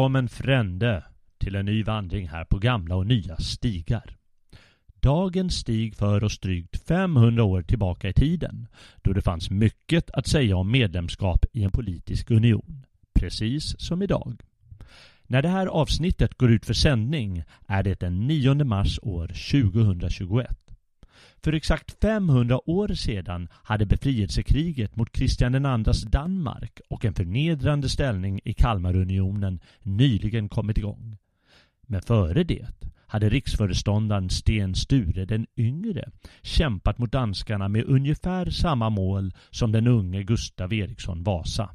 Välkommen frände till en ny vandring här på gamla och nya stigar. Dagens stig för oss drygt 500 år tillbaka i tiden då det fanns mycket att säga om medlemskap i en politisk union, precis som idag. När det här avsnittet går ut för sändning är det den 9 mars år 2021. För exakt 500 år sedan hade befrielsekriget mot Kristian IIs Danmark och en förnedrande ställning i Kalmarunionen nyligen kommit igång. Men före det hade riksföreståndaren Sten Sture den yngre kämpat mot danskarna med ungefär samma mål som den unge Gustav Eriksson Vasa.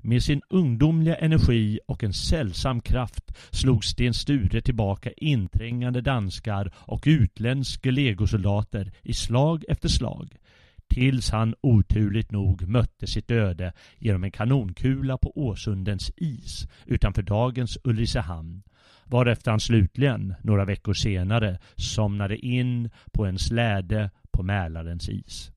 Med sin ungdomliga energi och en sällsam kraft slog Sten Sture tillbaka inträngande danskar och utländska legosoldater i slag efter slag. Tills han oturligt nog mötte sitt öde genom en kanonkula på Åsundens is utanför dagens Ulricehamn varefter han slutligen, några veckor senare, somnade in på en släde på Mälarens is.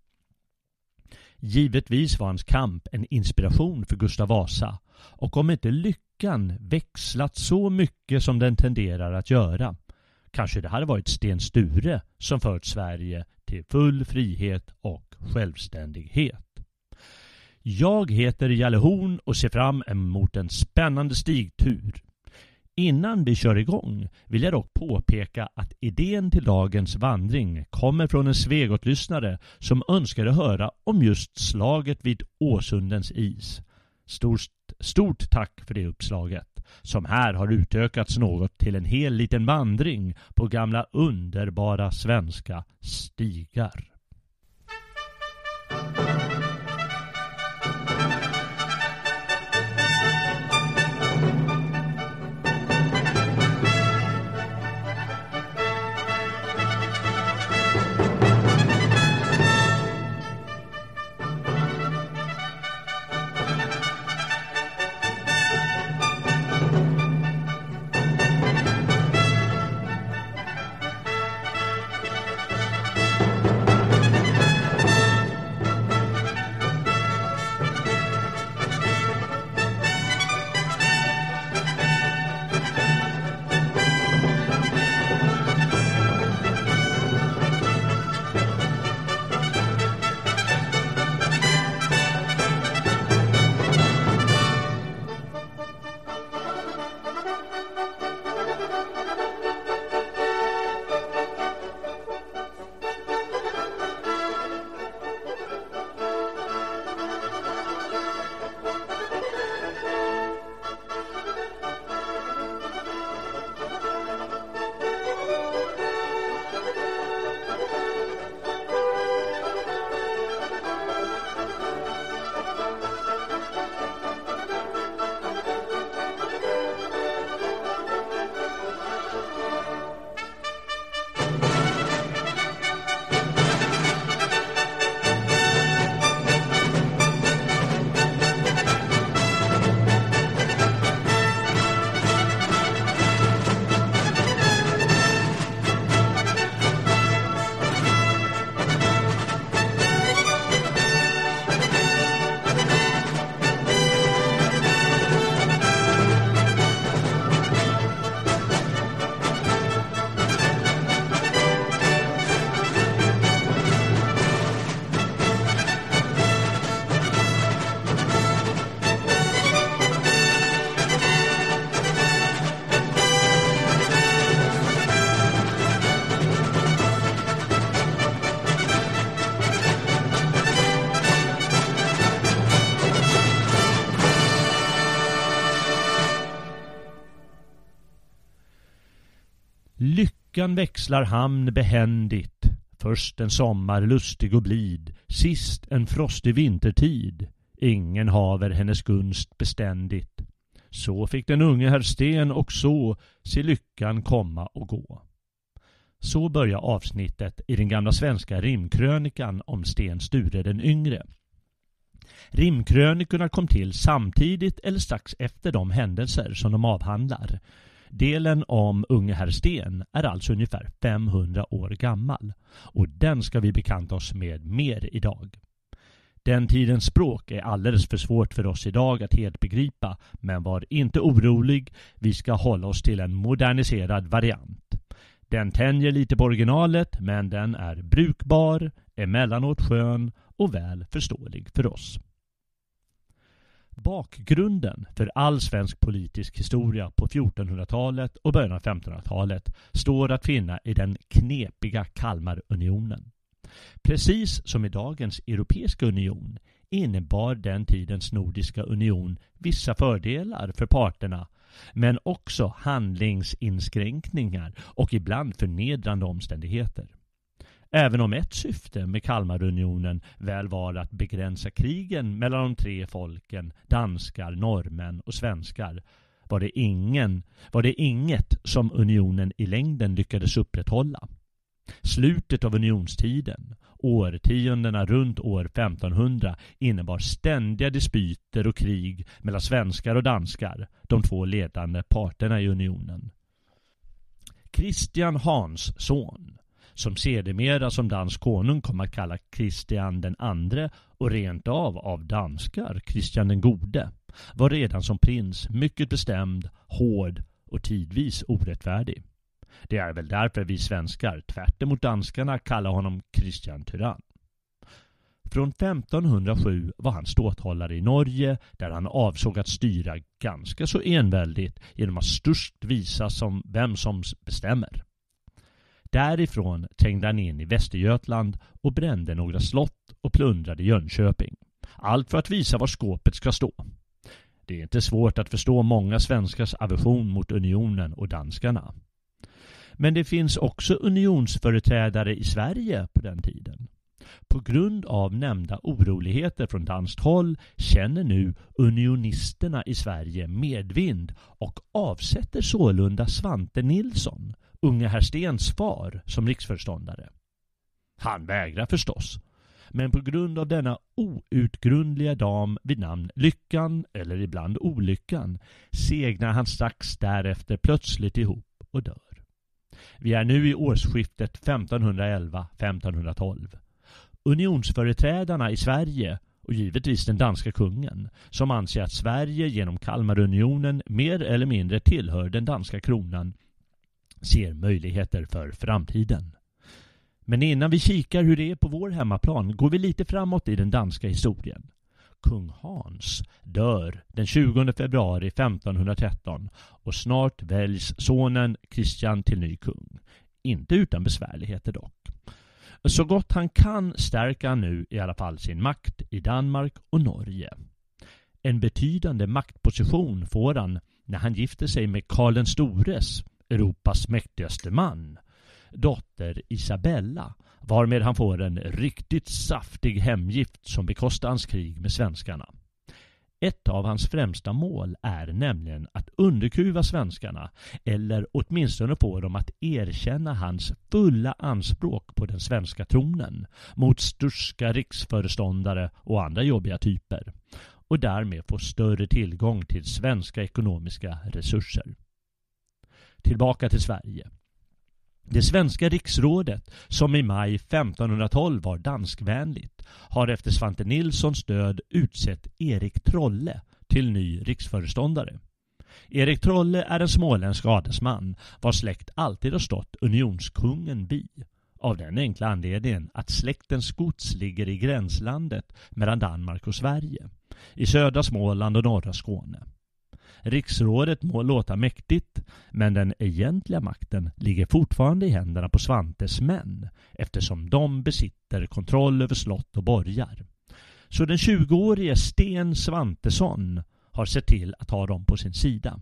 Givetvis var hans kamp en inspiration för Gustav Vasa och om inte lyckan växlat så mycket som den tenderar att göra kanske det hade varit Sten Sture som fört Sverige till full frihet och självständighet. Jag heter Jalle Horn och ser fram emot en spännande stigtur Innan vi kör igång vill jag dock påpeka att idén till dagens vandring kommer från en Svegot-lyssnare som önskade höra om just slaget vid Åsundens is. Stort, stort tack för det uppslaget, som här har utökats något till en hel liten vandring på gamla underbara svenska stigar. Lyckan växlar hamn behändigt Först en sommar lustig och blid Sist en frostig vintertid Ingen haver hennes gunst beständigt Så fick den unge herr Sten och så se lyckan komma och gå. Så börjar avsnittet i den gamla svenska rimkrönikan om Sten Sture den yngre. Rimkrönikorna kom till samtidigt eller strax efter de händelser som de avhandlar. Delen om unge herr Sten är alltså ungefär 500 år gammal och den ska vi bekanta oss med mer idag. Den tidens språk är alldeles för svårt för oss idag att helt begripa, men var inte orolig, vi ska hålla oss till en moderniserad variant. Den tänjer lite på originalet, men den är brukbar, emellanåt skön och väl förståelig för oss. Bakgrunden för all svensk politisk historia på 1400-talet och början av 1500-talet står att finna i den knepiga Kalmarunionen. Precis som i dagens Europeiska union innebar den tidens Nordiska union vissa fördelar för parterna men också handlingsinskränkningar och ibland förnedrande omständigheter. Även om ett syfte med Kalmarunionen väl var att begränsa krigen mellan de tre folken, danskar, norrmän och svenskar, var det, ingen, var det inget som unionen i längden lyckades upprätthålla. Slutet av unionstiden, årtiondena runt år 1500, innebar ständiga dispyter och krig mellan svenskar och danskar, de två ledande parterna i unionen. Kristian Hans son, som sedermera som dansk konung kom att kalla Kristian den andre och rent av av danskar Kristian den gode, var redan som prins mycket bestämd, hård och tidvis orättfärdig. Det är väl därför vi svenskar, tvärt emot danskarna, kallar honom Kristian Tyrann. Från 1507 var han ståthållare i Norge där han avsåg att styra ganska så enväldigt genom att störst visa som vem som bestämmer. Därifrån trängde han in i Västergötland och brände några slott och plundrade Jönköping. Allt för att visa var skåpet ska stå. Det är inte svårt att förstå många svenskars aversion mot unionen och danskarna. Men det finns också unionsföreträdare i Sverige på den tiden. På grund av nämnda oroligheter från danskt håll känner nu unionisterna i Sverige medvind och avsätter sålunda Svante Nilsson, unge herr Stens far, som riksförståndare. Han vägrar förstås. Men på grund av denna outgrundliga dam vid namn Lyckan, eller ibland Olyckan, segnar han strax därefter plötsligt ihop och dör. Vi är nu i årsskiftet 1511-1512. Unionsföreträdarna i Sverige och givetvis den danska kungen som anser att Sverige genom Kalmarunionen mer eller mindre tillhör den danska kronan ser möjligheter för framtiden. Men innan vi kikar hur det är på vår hemmaplan går vi lite framåt i den danska historien. Kung Hans dör den 20 februari 1513 och snart väljs sonen Kristian till ny kung. Inte utan besvärligheter dock. Så gott han kan stärker han nu i alla fall sin makt i Danmark och Norge. En betydande maktposition får han när han gifter sig med Karl den stores, Europas mäktigaste man, dotter Isabella varmed han får en riktigt saftig hemgift som bekostar hans krig med svenskarna. Ett av hans främsta mål är nämligen att underkuva svenskarna eller åtminstone få dem att erkänna hans fulla anspråk på den svenska tronen mot sturska riksföreståndare och andra jobbiga typer och därmed få större tillgång till svenska ekonomiska resurser. Tillbaka till Sverige. Det svenska riksrådet, som i maj 1512 var danskvänligt, har efter Svante Nilssons död utsett Erik Trolle till ny riksföreståndare. Erik Trolle är en småländsk adelsman vars släkt alltid har stått unionskungen bi. Av den enkla anledningen att släktens gods ligger i gränslandet mellan Danmark och Sverige, i södra Småland och norra Skåne. Riksrådet må låta mäktigt, men den egentliga makten ligger fortfarande i händerna på Svantes män eftersom de besitter kontroll över slott och borgar. Så den 20-årige Sten Svantesson har sett till att ha dem på sin sida.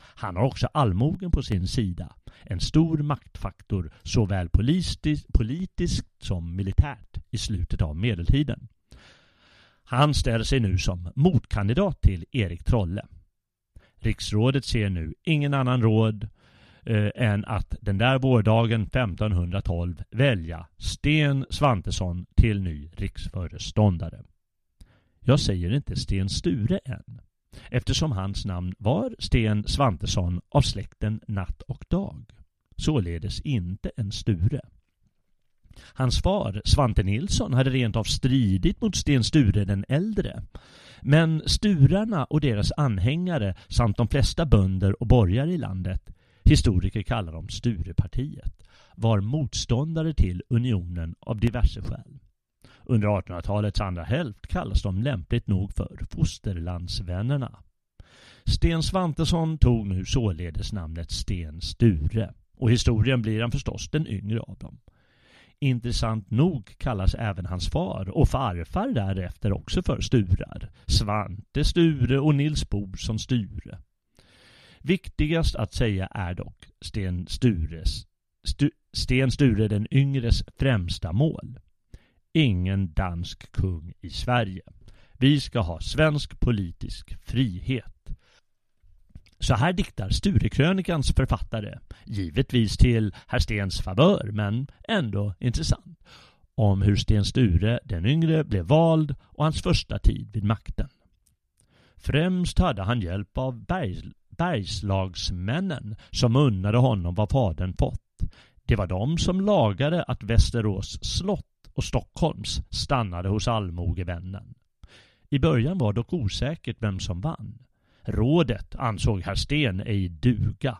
Han har också allmogen på sin sida En stor maktfaktor såväl politiskt, politiskt som militärt i slutet av medeltiden. Han ställer sig nu som motkandidat till Erik Trolle. Riksrådet ser nu ingen annan råd eh, än att den där vårdagen 1512 välja Sten Svantesson till ny riksföreståndare. Jag säger inte Sten Sture än, eftersom hans namn var Sten Svantesson av släkten Natt och Dag, således inte en Sture. Hans far, Svante Nilsson, hade rent av stridit mot Sten Sture den äldre. Men sturarna och deras anhängare samt de flesta bönder och borgare i landet, historiker kallar dem Sturepartiet, var motståndare till unionen av diverse skäl. Under 1800-talets andra hälft kallas de lämpligt nog för fosterlandsvännerna. Sten Svantesson tog nu således namnet Sten Sture och historien blir han förstås den yngre av dem. Intressant nog kallas även hans far och farfar därefter också för Sturar. Svante Sture och Nils Borsson Sture. Viktigast att säga är dock Sten Stures Stu, Sten Sture den yngres främsta mål. Ingen dansk kung i Sverige. Vi ska ha svensk politisk frihet. Så här diktar Sturekrönikans författare, givetvis till herr Stens favör, men ändå intressant, om hur Sten Sture den yngre blev vald och hans första tid vid makten. Främst hade han hjälp av bergs, bergslagsmännen som unnade honom vad fadern fått. Det var de som lagade att Västerås slott och Stockholms stannade hos allmogevännen. I början var dock osäkert vem som vann. Rådet ansåg herr Sten ej duga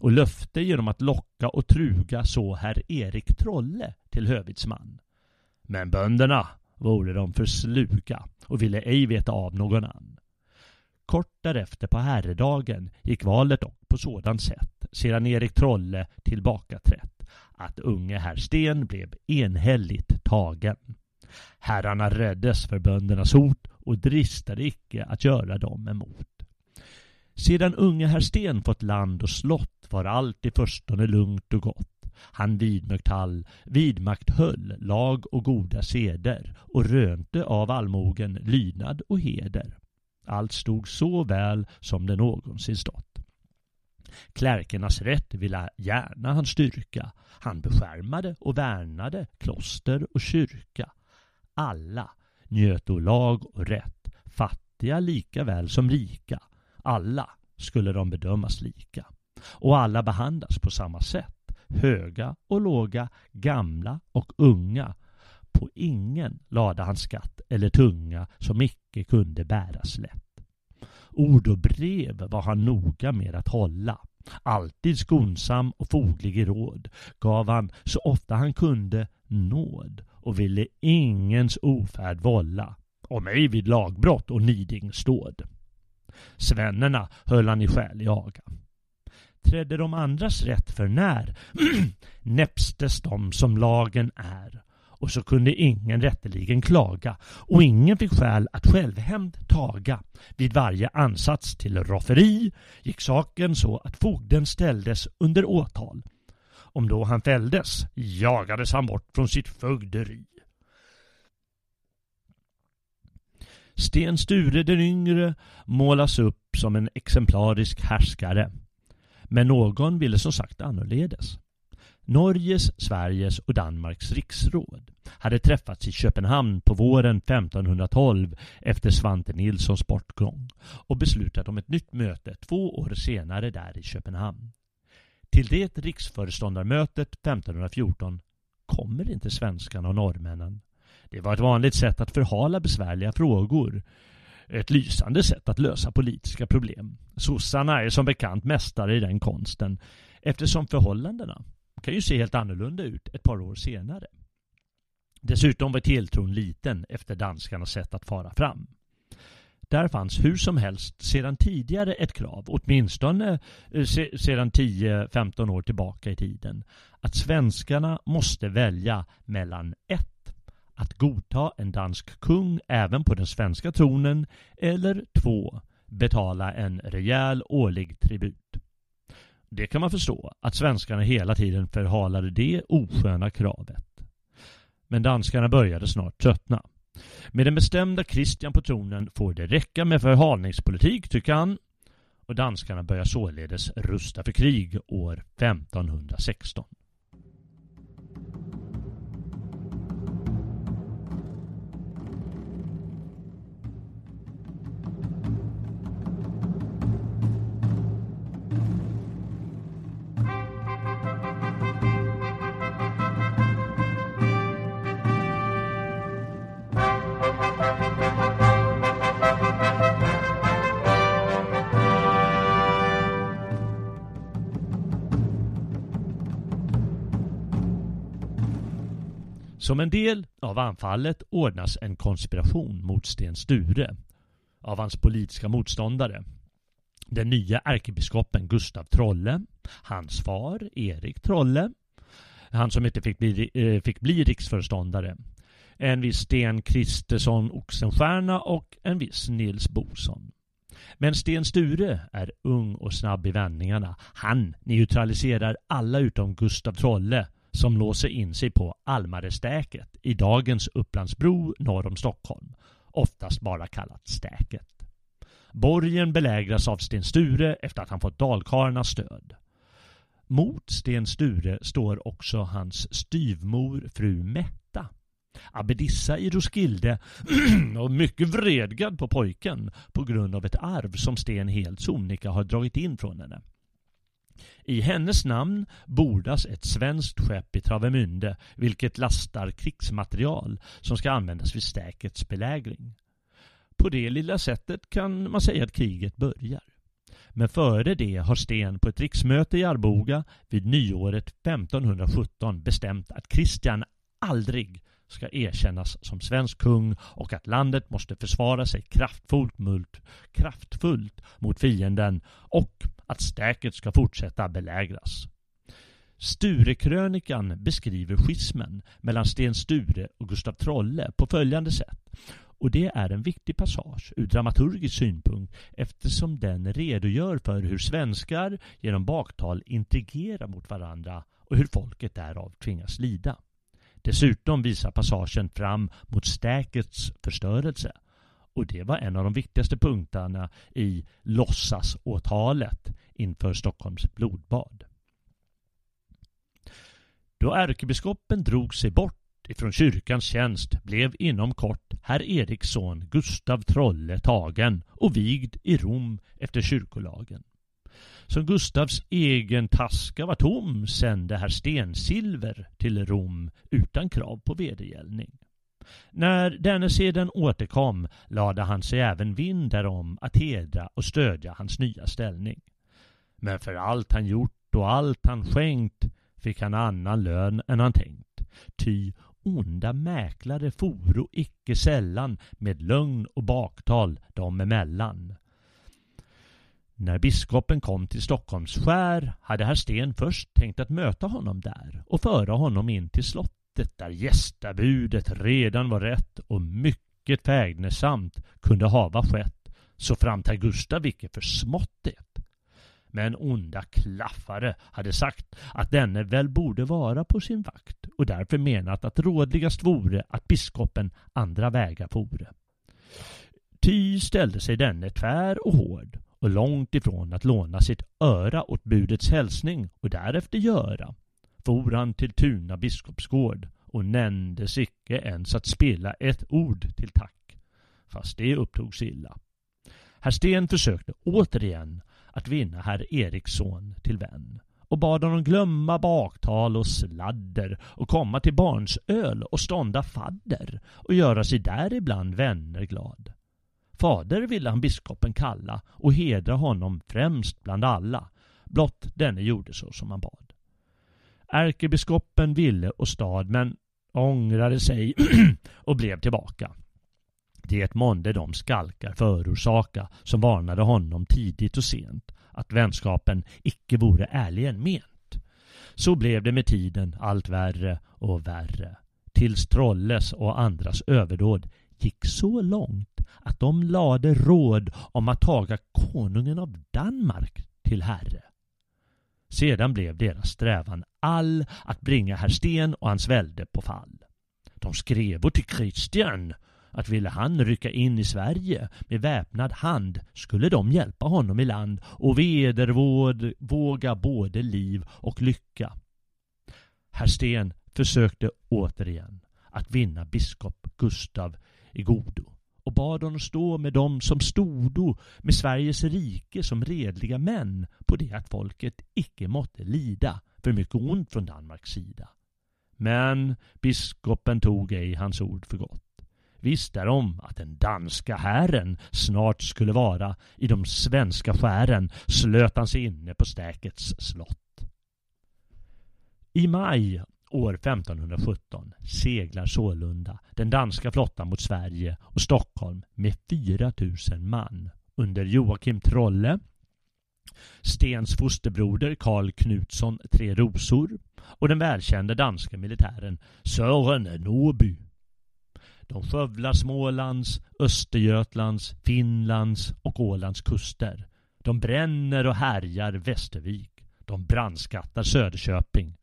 och löfte genom att locka och truga så herr Erik Trolle till hövitsman. Men bönderna vore de för sluga och ville ej veta av någon annan. Kort därefter på herredagen gick valet dock på sådant sätt sedan Erik Trolle tillbakaträtt att unge herr Sten blev enhälligt tagen. Herrarna räddes för böndernas hot och dristade icke att göra dem emot. Sedan unge herr Sten fått land och slott var allt i förstone lugnt och gott. Han vidmakthall, vidmakthöll lag och goda seder och rönte av allmogen lydnad och heder. Allt stod så väl som det någonsin stått. Klärkernas rätt ville gärna han styrka. Han beskärmade och värnade kloster och kyrka. Alla njöt lag och rätt, fattiga lika väl som rika alla skulle de bedömas lika. Och alla behandlas på samma sätt. Höga och låga, gamla och unga. På ingen lade han skatt eller tunga som icke kunde bäras lätt. Ord och brev var han noga med att hålla. Alltid skonsam och foglig i råd gav han så ofta han kunde nåd och ville ingens ofärd vålla, om ej vid lagbrott och nidingsdåd Svennerna höll han i skälig aga. Trädde de andras rätt för när näpstes de som lagen är och så kunde ingen rätteligen klaga och ingen fick skäl att självhämnd taga. Vid varje ansats till rofferi gick saken så att fogden ställdes under åtal. Om då han fälldes jagades han bort från sitt fögderi. Sten Sture den yngre målas upp som en exemplarisk härskare. Men någon ville som sagt annorledes. Norges, Sveriges och Danmarks riksråd hade träffats i Köpenhamn på våren 1512 efter Svante Nilssons bortgång och beslutat om ett nytt möte två år senare där i Köpenhamn. Till det riksföreståndarmötet 1514 kommer inte svenskarna och norrmännen det var ett vanligt sätt att förhala besvärliga frågor. Ett lysande sätt att lösa politiska problem. Sossarna är som bekant mästare i den konsten eftersom förhållandena kan ju se helt annorlunda ut ett par år senare. Dessutom var tilltron liten efter danskarnas sätt att fara fram. Där fanns hur som helst sedan tidigare ett krav, åtminstone eh, sedan 10-15 år tillbaka i tiden, att svenskarna måste välja mellan ett att godta en dansk kung även på den svenska tronen eller två, betala en rejäl årlig tribut. Det kan man förstå, att svenskarna hela tiden förhalade det osköna kravet. Men danskarna började snart tröttna. Med den bestämda Kristian på tronen får det räcka med förhalningspolitik, tycker han. Och danskarna börjar således rusta för krig år 1516. Som en del av anfallet ordnas en konspiration mot Sten Sture av hans politiska motståndare. Den nya ärkebiskopen Gustav Trolle, hans far Erik Trolle, han som inte fick bli, eh, fick bli riksföreståndare, en viss Sten Kristersson Oxenstierna och en viss Nils Boson. Men Sten Sture är ung och snabb i vändningarna. Han neutraliserar alla utom Gustav Trolle som låser in sig på Almarestäket i dagens Upplandsbro norr om Stockholm, oftast bara kallat Stäket. Borgen belägras av Sten Sture efter att han fått dalkarlarnas stöd. Mot Sten Sture står också hans styvmor fru Metta. Abbedissa i Roskilde och mycket vredgad på pojken på grund av ett arv som Sten helt sonika har dragit in från henne. I hennes namn bordas ett svenskt skepp i Travemünde vilket lastar krigsmaterial som ska användas vid stäkets belägring. På det lilla sättet kan man säga att kriget börjar. Men före det har Sten på ett riksmöte i Arboga vid nyåret 1517 bestämt att Kristian aldrig ska erkännas som svensk kung och att landet måste försvara sig kraftfullt kraftfullt mot fienden och att stäket ska fortsätta belägras. Sturekrönikan beskriver schismen mellan Sten Sture och Gustav Trolle på följande sätt. Och det är en viktig passage ur dramaturgisk synpunkt eftersom den redogör för hur svenskar genom baktal intrigerar mot varandra och hur folket därav tvingas lida. Dessutom visar passagen fram mot stäkets förstörelse. Och det var en av de viktigaste punkterna i låtsasåtalet inför Stockholms blodbad. Då ärkebiskopen drog sig bort ifrån kyrkans tjänst blev inom kort herr Eriks son Gustav Trolle tagen och vigd i Rom efter kyrkolagen. Som Gustavs egen taska var tom sände herr Stensilver till Rom utan krav på vedergällning. När denne sedan återkom lade han sig även vind därom att hedra och stödja hans nya ställning. Men för allt han gjort och allt han skänkt fick han annan lön än han tänkt. Ty onda mäklare foro icke sällan med lögn och baktal dem emellan. När biskopen kom till Stockholms skär hade herr Sten först tänkt att möta honom där och föra honom in till slottet där gästabudet redan var rätt och mycket fägnesamt kunde hava skett så framt herr Gustav icke försmått det. Men onda klaffare hade sagt att denne väl borde vara på sin vakt och därför menat att rådligast vore att biskopen andra vägar fore. Ty ställde sig denne tvär och hård och långt ifrån att låna sitt öra åt budets hälsning och därefter göra, for han till Tuna biskopsgård och nämndes icke ens att spela ett ord till tack, fast det upptogs illa. Herr Sten försökte återigen att vinna herr Eriksson till vän och bad honom glömma baktal och sladder och komma till barnsöl och stånda fadder och göra sig däribland vänner glad. Fader ville han biskopen kalla och hedra honom främst bland alla, blott denne gjorde så som han bad. Ärkebiskopen ville och stad men ångrade sig och blev tillbaka. Det månde de skalkar förorsaka som varnade honom tidigt och sent att vänskapen icke vore ärligen ment. Så blev det med tiden allt värre och värre tills Trolles och andras överdåd gick så långt att de lade råd om att taga konungen av Danmark till herre. Sedan blev deras strävan all att bringa herr Sten och hans välde på fall. De skrev till Kristian att ville han rycka in i Sverige med väpnad hand skulle de hjälpa honom i land och vedervåga både liv och lycka. Herr Sten försökte återigen att vinna biskop Gustav i godo bad honom stå med dem som stodo med Sveriges rike som redliga män på det att folket icke måtte lida för mycket ont från Danmarks sida. Men biskopen tog ej hans ord för gott. Visste de att den danska hären snart skulle vara i de svenska skären slöt han sig inne på Stäkets slott. I maj år 1517 seglar sålunda den danska flottan mot Sverige och Stockholm med 4000 man under Joakim Trolle, Stens fosterbroder Karl Knutsson Tre Rosor och den välkände danska militären Sören Norby. De skövlar Smålands, Östergötlands, Finlands och Ålands kuster. De bränner och härjar Västervik. De brandskattar Söderköping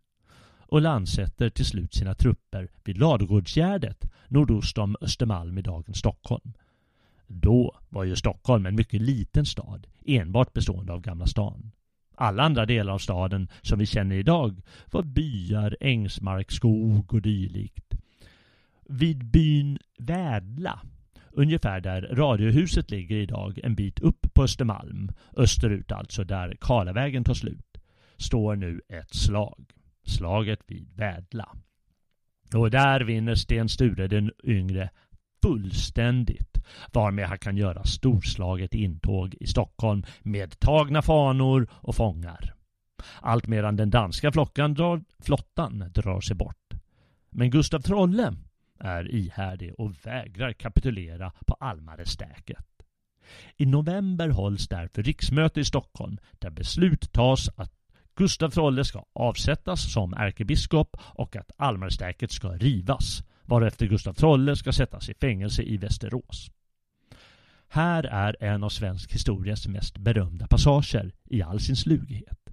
och landsätter till slut sina trupper vid Ladugårdsgärdet nordost om Östermalm i dagens Stockholm. Då var ju Stockholm en mycket liten stad, enbart bestående av Gamla stan. Alla andra delar av staden som vi känner idag var byar, ängsmark, skog och dylikt. Vid byn Vädla, ungefär där radiohuset ligger idag en bit upp på Östermalm, österut alltså där Karlavägen tar slut, står nu ett slag slaget vid Vädla. Och där vinner Sten Sture den yngre fullständigt varmed han kan göra storslaget intåg i Stockholm med tagna fanor och fångar. Allt medan den danska flockan drar, flottan drar sig bort. Men Gustav Trolle är ihärdig och vägrar kapitulera på Almarestäket. I november hålls därför riksmöte i Stockholm där beslut tas att Gustav Trolle ska avsättas som ärkebiskop och att Almarstäket ska rivas, varefter Gustav Trolle ska sättas i fängelse i Västerås. Här är en av svensk historias mest berömda passager i all sin slughet.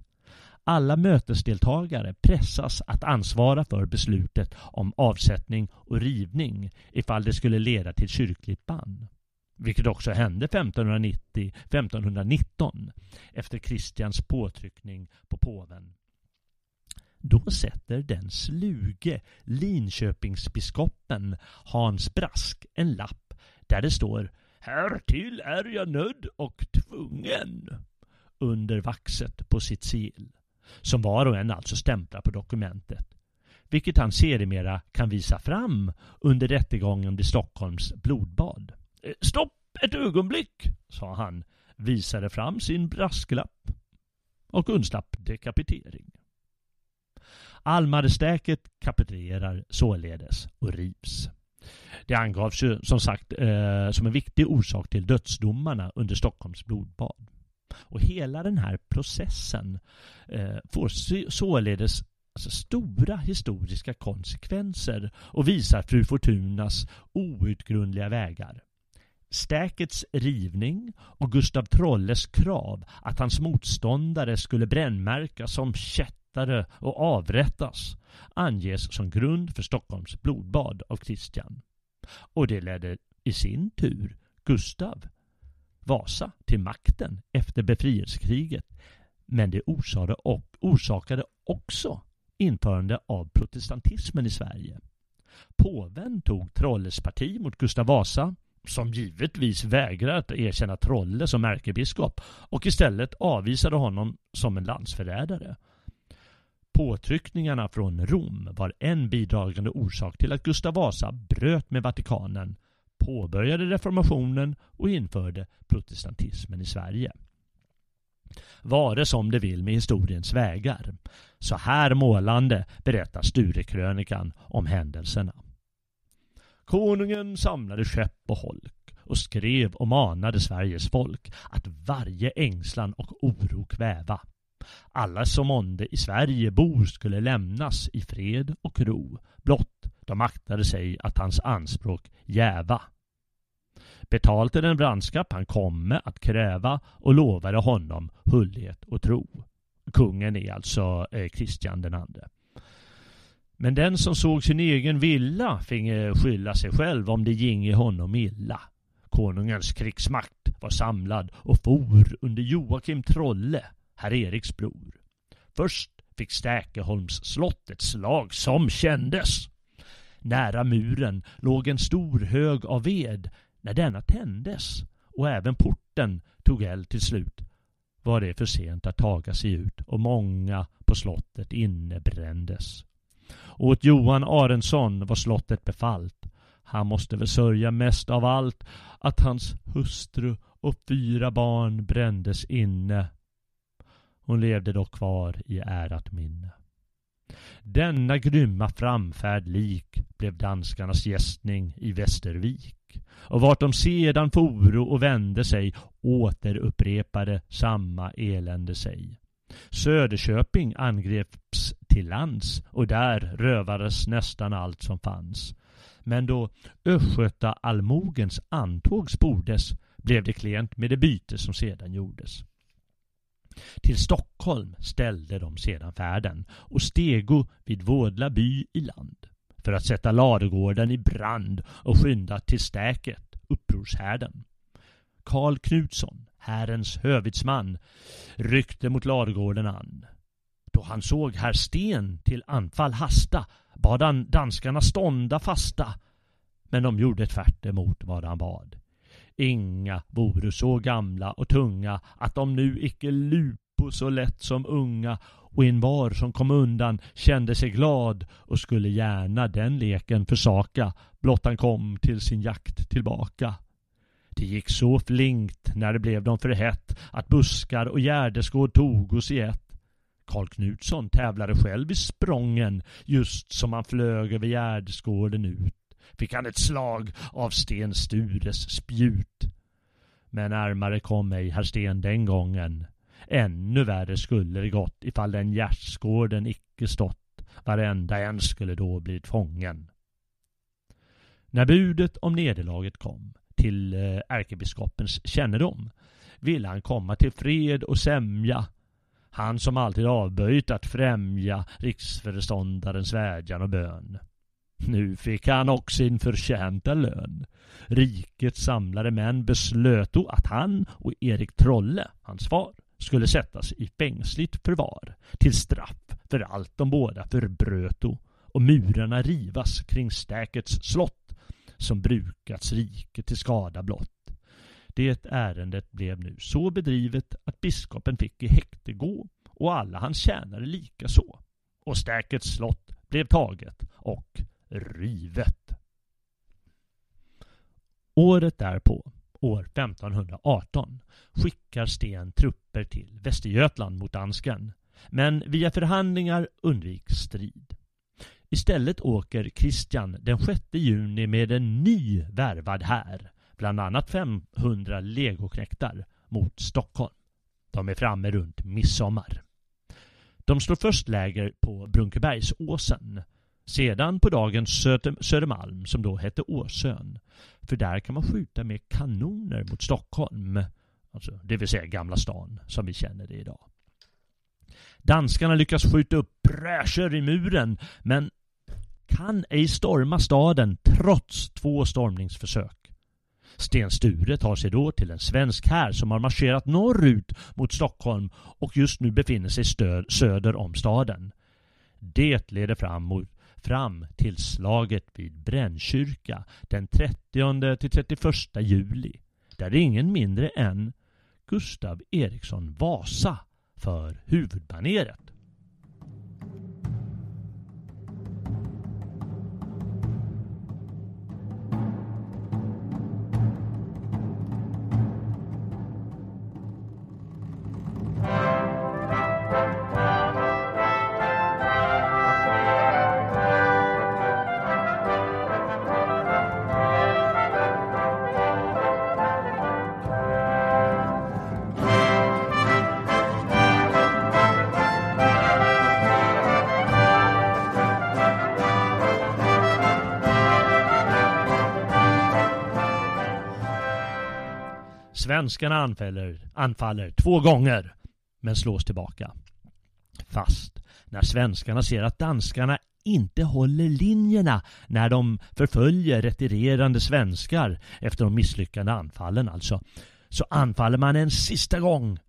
Alla mötesdeltagare pressas att ansvara för beslutet om avsättning och rivning ifall det skulle leda till kyrkligt bann vilket också hände 1590-1519 efter Kristians påtryckning på påven. Då sätter den sluge Linköpingsbiskopen Hans Brask en lapp där det står Härtill är jag nödd och tvungen under vaxet på sitt sigill, som var och en alltså stämplar på dokumentet, vilket han sedermera kan visa fram under rättegången vid Stockholms blodbad. Stopp ett ögonblick, sa han, visade fram sin brasklapp och undslapp dekapitering. Almarestäket kapitulerar således och rivs. Det angavs ju som sagt eh, som en viktig orsak till dödsdomarna under Stockholms blodbad. Och hela den här processen eh, får således alltså, stora historiska konsekvenser och visar fru Fortunas outgrundliga vägar. Stäkets rivning och Gustav Trolles krav att hans motståndare skulle brännmärkas som kättare och avrättas anges som grund för Stockholms blodbad av Kristian. Och det ledde i sin tur Gustav Vasa till makten efter befrielsekriget. Men det orsakade också införande av protestantismen i Sverige. Påven tog Trolles parti mot Gustav Vasa som givetvis vägrar att erkänna Trolle som ärkebiskop och istället avvisade honom som en landsförrädare. Påtryckningarna från Rom var en bidragande orsak till att Gustav Vasa bröt med Vatikanen, påbörjade reformationen och införde protestantismen i Sverige. Vare som det vill med historiens vägar. Så här målande berättar Sturekrönikan om händelserna. Konungen samlade skepp och holk och skrev och manade Sveriges folk att varje ängslan och oro kväva. Alla som månde i Sverige bor skulle lämnas i fred och ro, blott de aktade sig att hans anspråk jäva. Betalt är den brandskap han komme att kräva och lovade honom hullhet och tro. kungen är alltså eh, Kristian den andre. Men den som såg sin egen villa finge eh, skylla sig själv om det ginge honom illa. Konungens krigsmakt var samlad och for under Joakim Trolle, herr Eriks bror. Först fick Stäkeholms slott ett slag som kändes. Nära muren låg en stor hög av ved. När denna tändes och även porten tog eld till slut var det för sent att taga sig ut och många på slottet innebrändes. Åt Johan Arensson var slottet befallt. Han måste väl sörja mest av allt att hans hustru och fyra barn brändes inne. Hon levde dock kvar i ärat minne. Denna grymma framfärd lik blev danskarnas gästning i Västervik. Och vart de sedan foro och vände sig återupprepade samma elände sig. Söderköping angreps till lands och där rövades nästan allt som fanns. Men då Östgöta allmogens antåg spordes blev det klent med det byte som sedan gjordes. Till Stockholm ställde de sedan färden och stego vid Vådla by i land för att sätta ladugården i brand och skynda till stäket, upprorshärden. Karl Knutsson, Herrens hövitsman, ryckte mot ladugården an. Då han såg herr Sten till anfall hasta bad han danskarna stånda fasta. Men de gjorde tvärt emot vad han bad. Inga vore så gamla och tunga att de nu icke lupo så lätt som unga och en var som kom undan kände sig glad och skulle gärna den leken försaka blott han kom till sin jakt tillbaka. Det gick så flinkt när det blev dem för hett att buskar och gärdesgård tog oss i ett. Karl Knutsson tävlade själv i sprången just som han flög över gärdesgården ut. Fick han ett slag av Sten Stures spjut. Men närmare kom ej herr Sten den gången. Ännu värre skulle det gått ifall den gärdsgården icke stått. Varenda en skulle då blivit fången. När budet om nederlaget kom till eh, ärkebiskopens kännedom ville han komma till fred och sämja. Han som alltid avböjt att främja riksföreståndarens vädjan och bön. Nu fick han också sin förtjänta lön. Rikets samlade män beslöt att han och Erik Trolle, hans far, skulle sättas i fängsligt förvar till straff för allt de båda förbröto och murarna rivas kring stäkets slott som brukats riket till skada blott. Det ärendet blev nu så bedrivet att biskopen fick i häkte gå och alla hans tjänare lika så. Och stäkets slott blev taget och rivet. Året därpå, år 1518, skickar Sten trupper till Västergötland mot dansken. Men via förhandlingar undviks strid. Istället åker Kristian den 6 juni med en ny värvad här, bland annat 500 legoknektar, mot Stockholm. De är framme runt midsommar. De slår först läger på Brunkebergsåsen, sedan på dagens Södermalm som då hette Åsön. För där kan man skjuta med kanoner mot Stockholm, alltså det vill säga Gamla stan som vi känner det idag. Danskarna lyckas skjuta upp bräscher i muren men kan ej storma staden trots två stormningsförsök. Sten Sture tar sig då till en svensk här som har marscherat norrut mot Stockholm och just nu befinner sig stöd, söder om staden. Det leder fram, mot, fram till slaget vid Brännkyrka den 30 till 31 juli där ingen mindre än Gustav Eriksson Vasa för huvudbaneret. Svenskarna anfaller, anfaller två gånger men slås tillbaka. Fast när svenskarna ser att danskarna inte håller linjerna när de förföljer retirerande svenskar efter de misslyckade anfallen alltså, så anfaller man en sista gång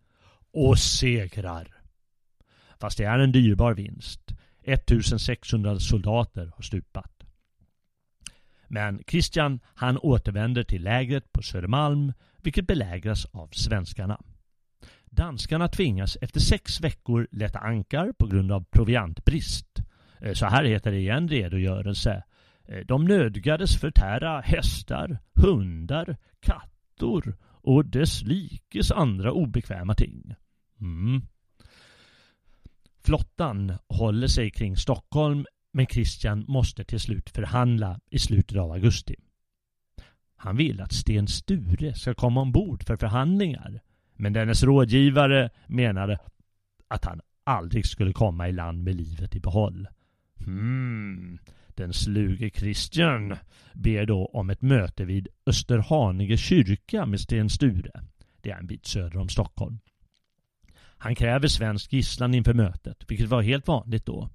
och segrar. Fast det är en dyrbar vinst. 1600 soldater har stupat. Men Kristian han återvänder till lägret på Södermalm vilket belägras av svenskarna. Danskarna tvingas efter sex veckor lätta ankar på grund av proviantbrist. Eh, så här heter det i en redogörelse. Eh, de nödgades förtära hästar, hundar, kattor och dess likes andra obekväma ting. Mm. Flottan håller sig kring Stockholm men Christian måste till slut förhandla i slutet av augusti. Han vill att Sten Sture ska komma ombord för förhandlingar men dennes rådgivare menade att han aldrig skulle komma i land med livet i behåll. Hmm, den sluge Christian ber då om ett möte vid Österhaninge kyrka med Sten Sture. Det är en bit söder om Stockholm. Han kräver svensk gisslan inför mötet, vilket var helt vanligt då.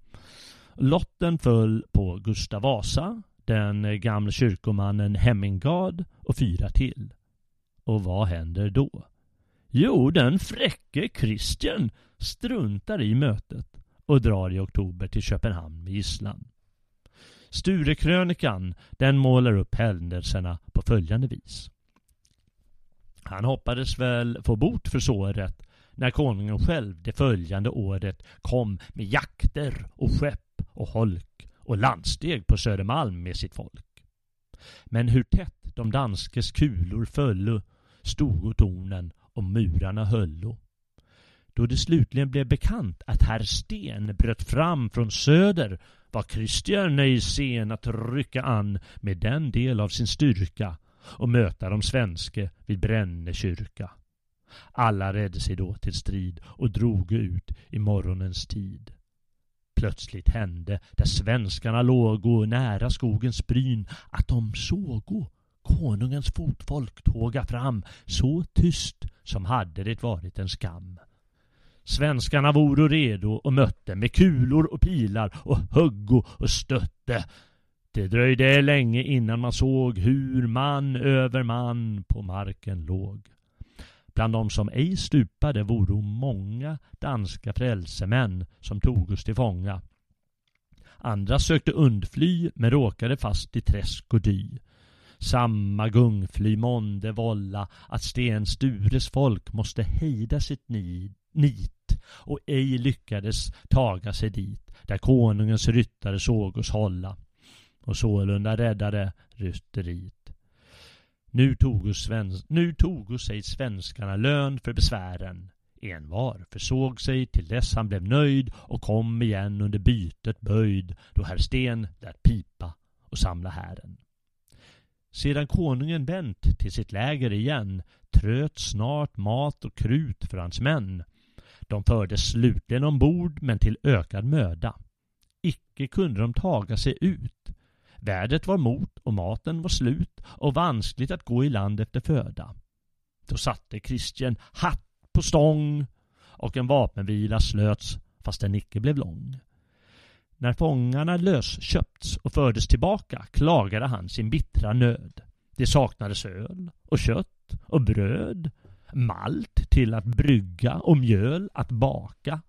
Lotten föll på Gustav Vasa, den gamle kyrkomannen Hemmingard och fyra till. Och vad händer då? Jo, den fräcke Christian struntar i mötet och drar i oktober till Köpenhamn med gisslan. Sturekrönikan den målar upp händelserna på följande vis. Han hoppades väl få bot för såret när konungen själv det följande året kom med jakter och skepp och holk och landsteg på Södermalm med sitt folk. Men hur tätt de danskes kulor föllo stogo tornen och murarna höllo. Då det slutligen blev bekant att herr Sten bröt fram från söder var Kristian ej sen att rycka an med den del av sin styrka och möta de svenske vid Bränne kyrka. Alla redde sig då till strid och drog ut i morgonens tid. Plötsligt hände, där svenskarna lågo nära skogens bryn, att de sågo konungens fotfolk tåga fram så tyst som hade det varit en skam. Svenskarna voro redo och mötte med kulor och pilar och huggo och stötte. Det dröjde länge innan man såg hur man över man på marken låg. Bland de som ej stupade voro många danska frälsemän som togs till fånga. Andra sökte undfly men råkade fast i träsk och dy. Samma gungfly månde vålla att Sten Stures folk måste hejda sitt nit och ej lyckades taga sig dit där konungens ryttare såg oss hålla och sålunda räddade rytteriet. Nu tog, nu tog sig svenskarna lön för besvären. Envar försåg sig till dess han blev nöjd och kom igen under bytet böjd då herr Sten lät pipa och samla hären. Sedan konungen vänt till sitt läger igen tröt snart mat och krut för hans män. De fördes slutligen ombord men till ökad möda. Icke kunde de taga sig ut. Vädret var mot och maten var slut och vanskligt att gå i land efter föda. Då satte Kristian hatt på stång och en vapenvila slöts fast den icke blev lång. När fångarna lösköpts och fördes tillbaka klagade han sin bittra nöd. Det saknades öl och kött och bröd, malt till att brygga och mjöl att baka.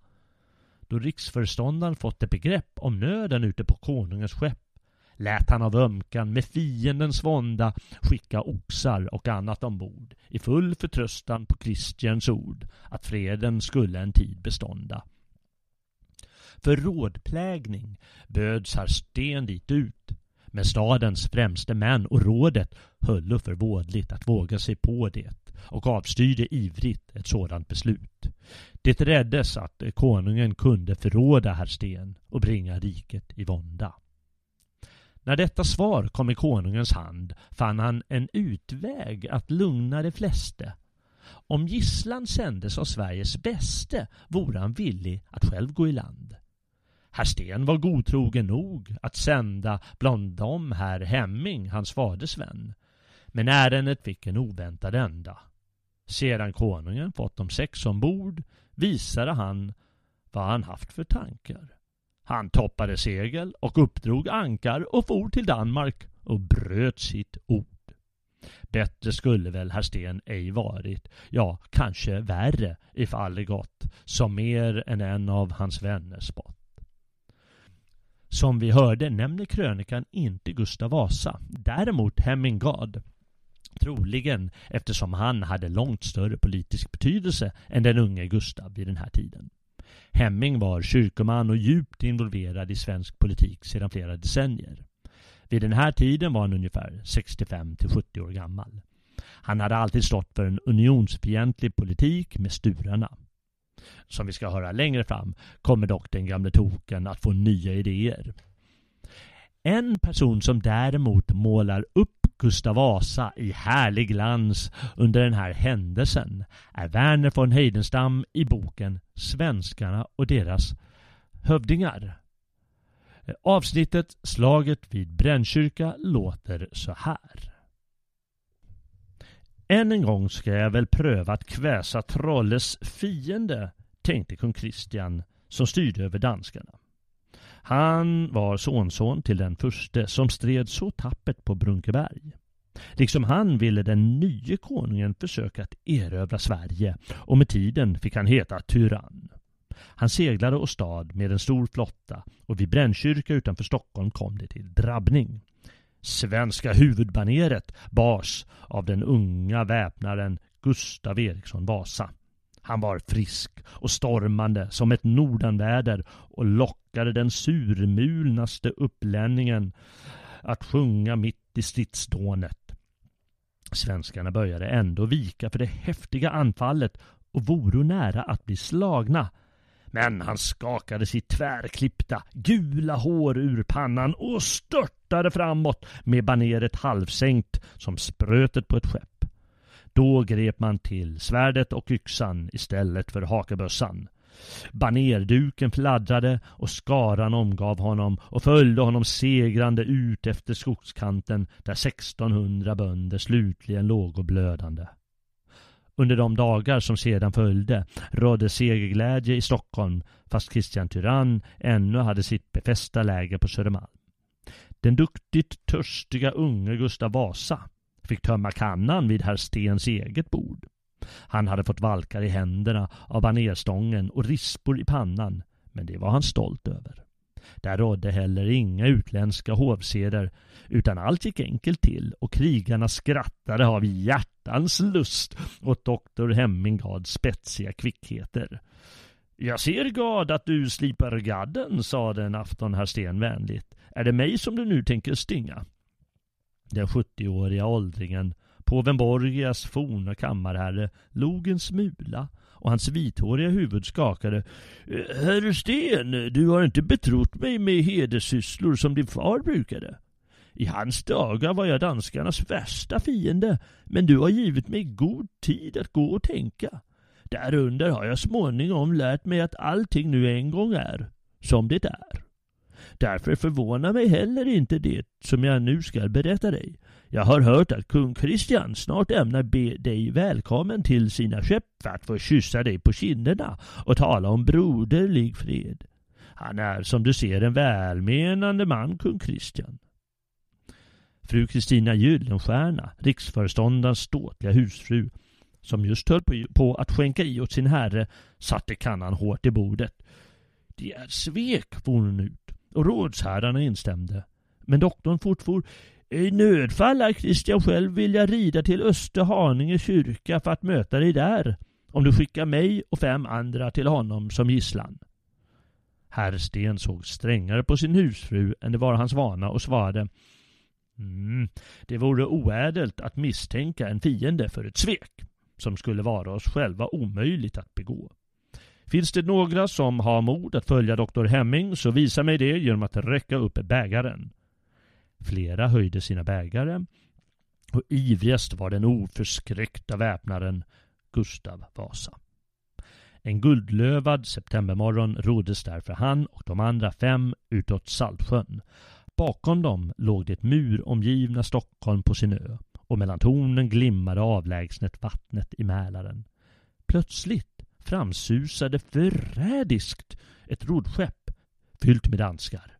Då riksföreståndaren fått ett begrepp om nöden ute på konungens skepp lät han av ömkan med fiendens vånda skicka oxar och annat ombord i full förtröstan på Kristians ord att freden skulle en tid bestånda. För rådplägning böds herr Sten dit ut men stadens främste män och rådet höllo för vådligt att våga sig på det och avstyrde ivrigt ett sådant beslut. Det räddes att konungen kunde förråda herr Sten och bringa riket i vånda. När detta svar kom i konungens hand fann han en utväg att lugna de flesta. Om gisslan sändes av Sveriges bäste vore han villig att själv gå i land. Herr Sten var godtrogen nog att sända bland dem herr Hemming, hans faders vän. Men ärendet fick en oväntad ända. Sedan konungen fått de sex ombord visade han vad han haft för tankar. Han toppade segel och uppdrog ankar och for till Danmark och bröt sitt ord. Bättre skulle väl herr Sten ej varit, ja, kanske värre ifall det gått, som mer än en av hans vänner spott. Som vi hörde nämner krönikan inte Gustav Vasa, däremot Hemmingard. Troligen eftersom han hade långt större politisk betydelse än den unge Gustav vid den här tiden. Hemming var kyrkoman och djupt involverad i svensk politik sedan flera decennier. Vid den här tiden var han ungefär 65 till 70 år gammal. Han hade alltid stått för en unionsfientlig politik med sturarna. Som vi ska höra längre fram kommer dock den gamle token att få nya idéer. En person som däremot målar upp Gustav Vasa i härlig glans under den här händelsen är Verner von Heidenstam i boken Svenskarna och deras hövdingar. Avsnittet Slaget vid Brännkyrka låter så här. Än en gång ska jag väl pröva att kväsa Trolles fiende, tänkte kung Kristian som styrde över danskarna. Han var sonson till den förste som stred så tappert på Brunkeberg. Liksom han ville den nye konungen försöka att erövra Sverige och med tiden fick han heta tyrann. Han seglade och stad med en stor flotta och vid Brännkyrka utanför Stockholm kom det till drabbning. Svenska huvudbaneret bars av den unga väpnaren Gustav Eriksson Vasa. Han var frisk och stormande som ett nordanväder och lockade den surmulnaste upplänningen att sjunga mitt i stridsdånet. Svenskarna började ändå vika för det häftiga anfallet och voro nära att bli slagna. Men han skakade sitt tvärklippta, gula hår ur pannan och störtade framåt med baneret halvsänkt som sprötet på ett skepp. Då grep man till svärdet och yxan istället för hakebössan. Banerduken fladdrade och skaran omgav honom och följde honom segrande ut efter skogskanten där 1600 bönder slutligen låg och blödande. Under de dagar som sedan följde rådde segerglädje i Stockholm fast Kristian Tyrann ännu hade sitt befästa läger på Södermalm. Den duktigt törstiga unge Gustav Vasa fick tömma kannan vid herr Stens eget bord. Han hade fått valkar i händerna av banerstången och rispor i pannan, men det var han stolt över. Där rådde heller inga utländska hovseder, utan allt gick enkelt till och krigarna skrattade av hjärtans lust åt doktor Hemmingads spetsiga kvickheter. Jag ser Gad att du slipar gadden, sade en afton herr Sten vänligt. Är det mig som du nu tänker stinga? Den 70-åriga åldringen Påven Borgias forna kammarherre log en smula och hans vithåriga huvud skakade. Herr Sten, du har inte betrott mig med hederssysslor som din far brukade. I hans dagar var jag danskarnas värsta fiende, men du har givit mig god tid att gå och tänka. Därunder har jag småningom lärt mig att allting nu en gång är som det är. Därför förvånar mig heller inte det som jag nu ska berätta dig. Jag har hört att kung Kristian snart ämnar be dig välkommen till sina skepp för att få kyssa dig på kinderna och tala om broderlig fred. Han är som du ser en välmenande man, kung Kristian. Fru Kristina Gyllenstierna, riksföreståndarens ståtliga husfru, som just höll på att skänka i åt sin herre, satte kannan hårt i bordet. Det är svek, for hon ut, och rådsherrarna instämde. Men doktorn fortfor. I nödfall är Kristian själv vilja rida till Österhaninge kyrka för att möta dig där, om du skickar mig och fem andra till honom som gisslan. Herr Sten såg strängare på sin husfru än det var hans vana och svarade mm, Det vore oädelt att misstänka en fiende för ett svek som skulle vara oss själva omöjligt att begå. Finns det några som har mod att följa doktor Hemming så visa mig det genom att räcka upp bägaren. Flera höjde sina bägare och ivrigast var den oförskräckta väpnaren Gustav Vasa. En guldlövad septembermorgon roddes därför han och de andra fem utåt Saltsjön. Bakom dem låg det muromgivna Stockholm på sin ö och mellan tornen glimmade avlägsnet vattnet i Mälaren. Plötsligt framsusade förrädiskt ett rodskepp fyllt med danskar.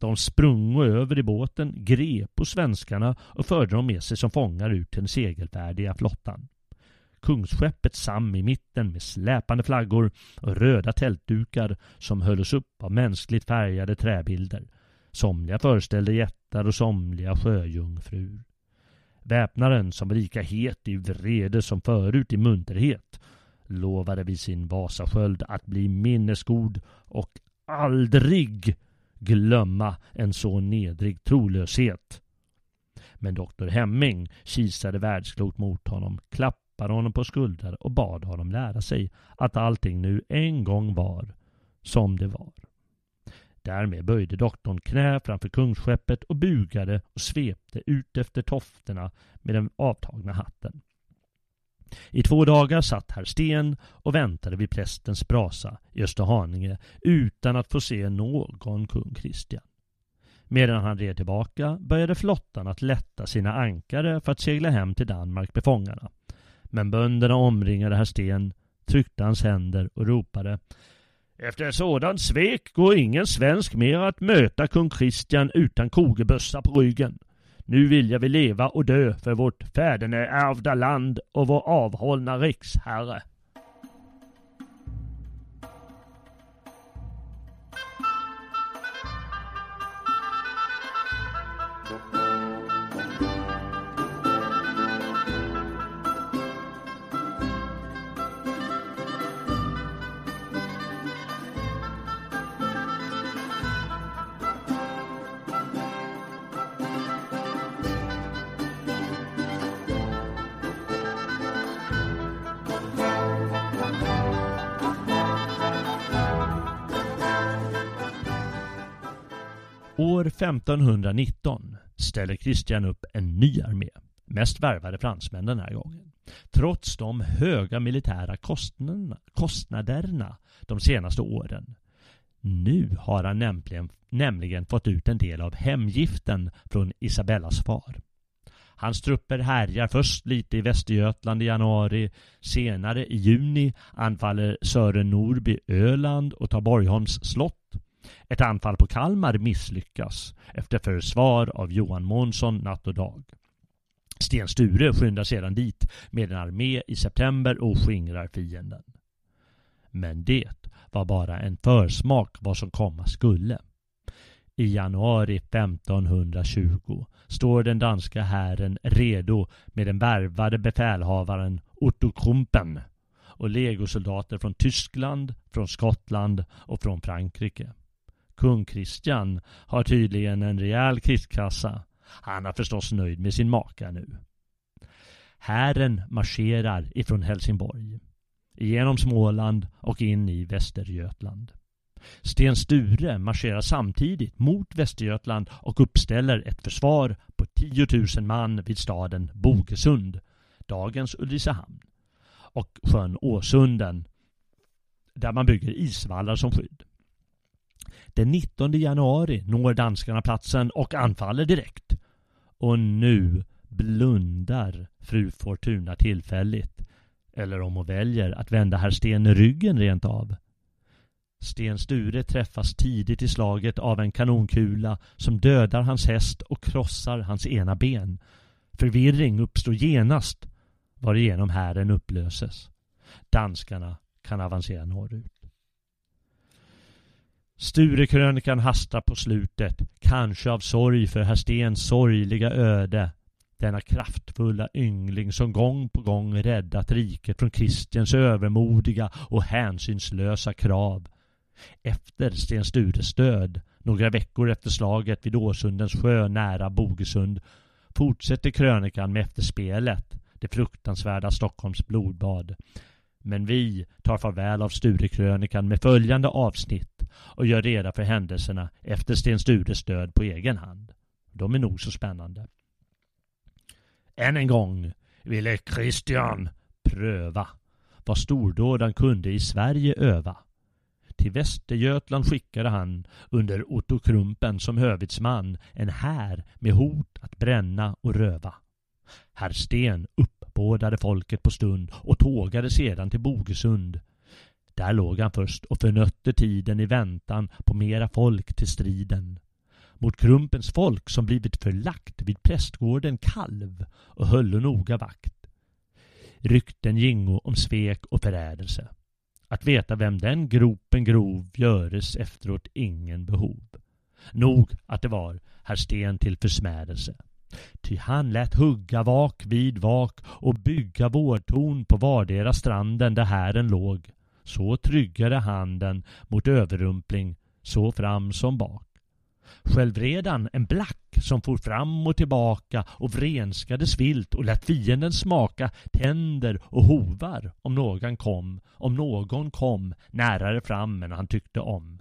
De sprungo över i båten, grep på svenskarna och förde dem med sig som fångar ut till den segelfärdiga flottan. Kungsskeppet Sam i mitten med släpande flaggor och röda tältdukar som hölls upp av mänskligt färgade träbilder. Somliga föreställde jättar och somliga sjöjungfrur. Väpnaren, som var lika het i vrede som förut i munterhet, lovade vid sin Vasasköld att bli minnesgod och aldrig glömma en så nedrig trolöshet. Men doktor Hemming kisade världsklokt mot honom, klappade honom på skulder och bad honom lära sig att allting nu en gång var som det var. Därmed böjde doktorn knä framför kungsskeppet och bugade och svepte ut efter tofterna med den avtagna hatten. I två dagar satt herr Sten och väntade vid prästens brasa i Österhaninge utan att få se någon kung Kristian. Medan han red tillbaka började flottan att lätta sina ankare för att segla hem till Danmark med fångarna. Men bönderna omringade herr Sten, tryckte hans händer och ropade efter ett sådant svek går ingen svensk mer att möta kung Kristian utan kogebössa på ryggen. Nu vill jag vi leva och dö för vårt fäderneärvda land och vår avhållna riksherre. År 1519 ställer Kristian upp en ny armé, mest värvade fransmän den här gången. Trots de höga militära kostnaderna, kostnaderna de senaste åren. Nu har han nämligen, nämligen fått ut en del av hemgiften från Isabellas far. Hans trupper härjar först lite i Västergötland i januari. Senare i juni anfaller Sören Norby Öland och tar Borgholms slott. Ett anfall på Kalmar misslyckas efter försvar av Johan Månsson natt och dag. Sten Sture skyndar sedan dit med en armé i september och skingrar fienden. Men det var bara en försmak vad som komma skulle. I januari 1520 står den danska hären redo med den värvade befälhavaren Otto Krumpen och legosoldater från Tyskland, från Skottland och från Frankrike. Kung Kristian har tydligen en rejäl krigskassa. Han är förstås nöjd med sin maka nu. Hären marscherar ifrån Helsingborg, genom Småland och in i Västergötland. Sten Sture marscherar samtidigt mot Västergötland och uppställer ett försvar på 10 000 man vid staden Bogesund, dagens Ulricehamn, och sjön Åsunden, där man bygger isvallar som skydd. Den 19 januari når danskarna platsen och anfaller direkt. Och nu blundar fru Fortuna tillfälligt. Eller om hon väljer att vända herr Sten ryggen rent av. Sten Sture träffas tidigt i slaget av en kanonkula som dödar hans häst och krossar hans ena ben. Förvirring uppstår genast varigenom hären upplöses. Danskarna kan avancera norrut. Sturekrönikan hastar på slutet, kanske av sorg för herr Stens sorgliga öde. Denna kraftfulla yngling som gång på gång räddat riket från Kristians övermodiga och hänsynslösa krav. Efter Sten Stures död, några veckor efter slaget vid Åsundens sjö nära Bogesund, fortsätter krönikan med efterspelet, det fruktansvärda Stockholms blodbad. Men vi tar farväl av Sturekrönikan med följande avsnitt och gör reda för händelserna efter Sten Stures död på egen hand. De är nog så spännande. Än en gång ville Christian pröva vad stordådan kunde i Sverige öva. Till Västergötland skickade han under Otto Krumpen som hövitsman en här med hot att bränna och röva. Herr Sten uppbådade folket på stund och tågade sedan till Bogesund. Där låg han först och förnötte tiden i väntan på mera folk till striden. Mot Krumpens folk som blivit förlagt vid prästgården Kalv och höll noga vakt. Rykten gingo om svek och förrädelse. Att veta vem den gropen grov göres efteråt ingen behov. Nog att det var herr Sten till försmädelse. Ty han lät hugga vak vid vak och bygga vårtorn på vardera stranden där hären låg. Så tryggade handen mot överrumpling, så fram som bak. Själv redan en black som for fram och tillbaka och vrenskade svilt och lät fienden smaka tänder och hovar om någon kom, om någon kom närare fram än han tyckte om.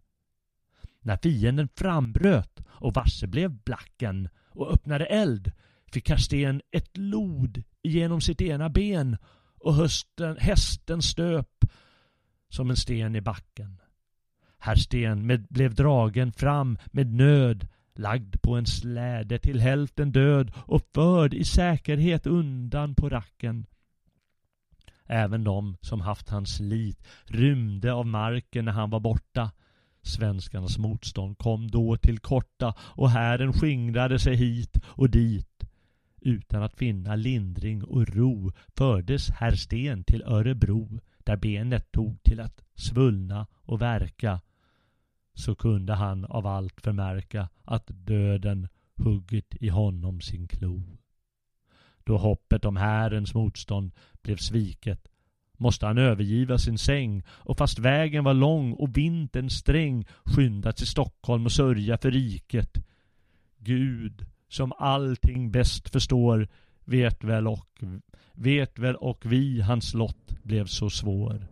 När fienden frambröt och varse blev blacken och öppnade eld fick Karsten ett lod genom sitt ena ben och hösten, hästen stöp som en sten i backen. Herr Sten med, blev dragen fram med nöd, lagd på en släde till hälften död och förd i säkerhet undan på racken. Även de som haft hans lit rymde av marken när han var borta. Svenskarnas motstånd kom då till korta och hären skingrade sig hit och dit. Utan att finna lindring och ro fördes herr Sten till Örebro där benet tog till att svullna och verka så kunde han av allt förmärka att döden huggit i honom sin klo. Då hoppet om Härens motstånd blev sviket måste han övergiva sin säng och fast vägen var lång och vintern sträng skynda till Stockholm och sörja för riket. Gud, som allting bäst förstår, vet väl och, vet väl och vi hans lott blev så svår.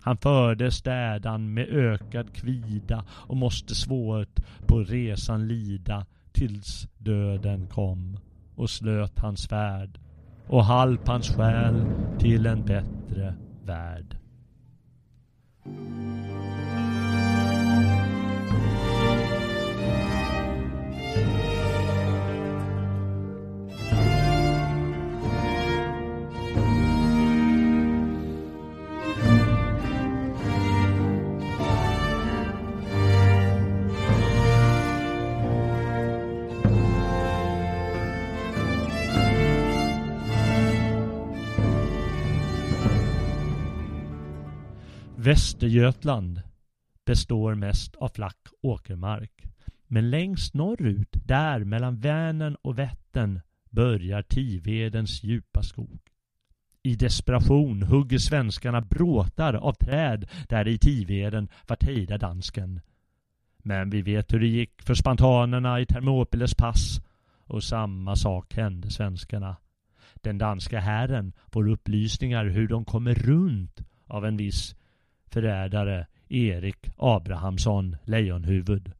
Han förde städan med ökad kvida och måste svårt på resan lida tills döden kom och slöt hans färd och halp hans själ till en bättre värld. Västergötland består mest av flack åkermark. Men längst norrut, där mellan Vänern och Vättern, börjar Tivedens djupa skog. I desperation hugger svenskarna bråtar av träd där i Tiveden för att hejda dansken. Men vi vet hur det gick för spantanerna i Thermopiles pass och samma sak hände svenskarna. Den danska hären får upplysningar hur de kommer runt av en viss förrädare Erik Abrahamsson Lejonhuvud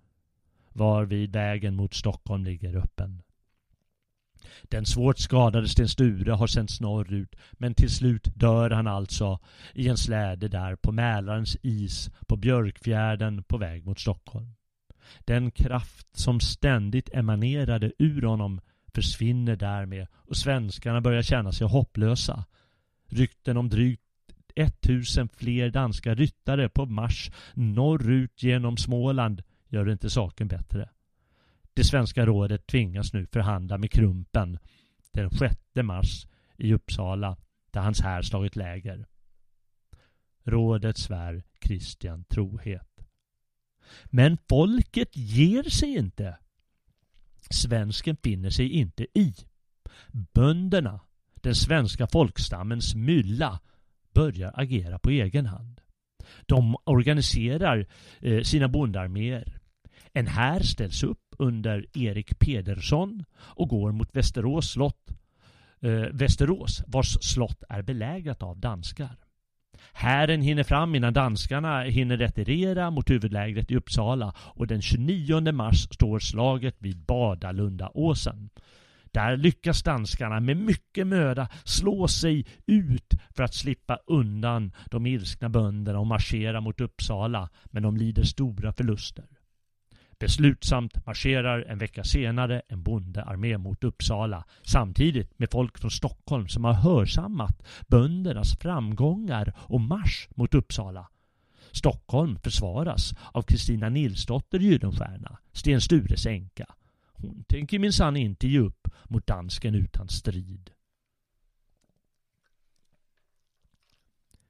varvid vägen mot Stockholm ligger öppen. Den svårt skadade Sten Sture har sänts norrut men till slut dör han alltså i en släde där på Mälarens is på Björkfjärden på väg mot Stockholm. Den kraft som ständigt emanerade ur honom försvinner därmed och svenskarna börjar känna sig hopplösa. Rykten om drygt 1000 fler danska ryttare på marsch norrut genom Småland gör inte saken bättre. Det svenska rådet tvingas nu förhandla med Krumpen den 6 mars i Uppsala där hans här slagit läger. Rådet svär Kristian trohet. Men folket ger sig inte. Svensken finner sig inte i. Bönderna, den svenska folkstammens mylla, börjar agera på egen hand. De organiserar eh, sina bondarméer. En här ställs upp under Erik Pedersson och går mot Västerås slott. Eh, Västerås, vars slott är belägrat av danskar. Hären hinner fram innan danskarna hinner retirera mot huvudlägret i Uppsala och den 29 mars står slaget vid Badalundaåsen. Där lyckas danskarna med mycket möda slå sig ut för att slippa undan de ilskna bönderna och marschera mot Uppsala, men de lider stora förluster. Beslutsamt marscherar en vecka senare en bondearmé mot Uppsala samtidigt med folk från Stockholm som har hörsammat böndernas framgångar och marsch mot Uppsala. Stockholm försvaras av Kristina Nilsdotter Gyllenstierna, Sten Stures änka. Hon tänker minsann inte ge upp mot dansken utan strid.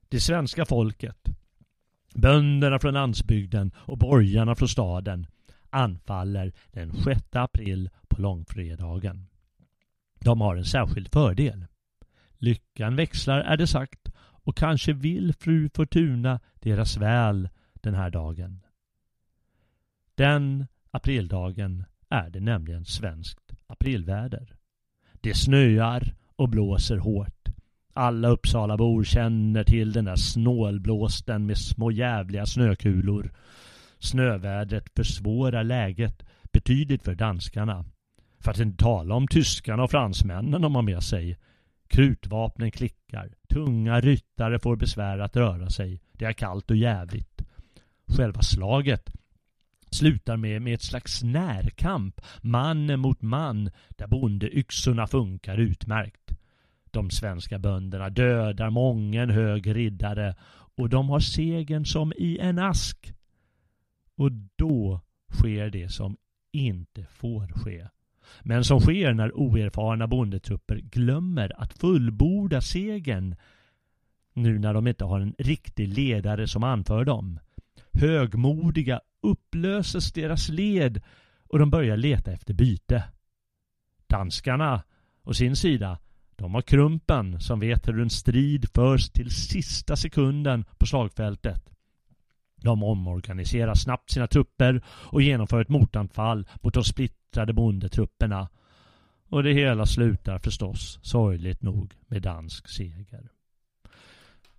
Det svenska folket, bönderna från landsbygden och borgarna från staden anfaller den 6 april på långfredagen. De har en särskild fördel. Lyckan växlar är det sagt och kanske vill fru Fortuna deras väl den här dagen. Den aprildagen är det nämligen svenskt aprilväder. Det snöar och blåser hårt. Alla Uppsalabor känner till den där snålblåsten med små jävliga snökulor. Snövädret försvårar läget betydligt för danskarna. För att inte tala om tyskarna och fransmännen de har med sig. Krutvapnen klickar. Tunga ryttare får besvär att röra sig. Det är kallt och jävligt. Själva slaget slutar med, med ett slags närkamp, man mot man, där bondeyxorna funkar utmärkt. De svenska bönderna dödar mången hög riddare och de har segern som i en ask. Och då sker det som inte får ske. Men som sker när oerfarna bondetrupper glömmer att fullborda segern nu när de inte har en riktig ledare som anför dem. Högmodiga upplöses deras led och de börjar leta efter byte. Danskarna, å sin sida, de har Krumpen som vet hur en strid förs till sista sekunden på slagfältet. De omorganiserar snabbt sina trupper och genomför ett motanfall mot de splittrade bondetrupperna. Och det hela slutar förstås, sorgligt nog, med dansk seger.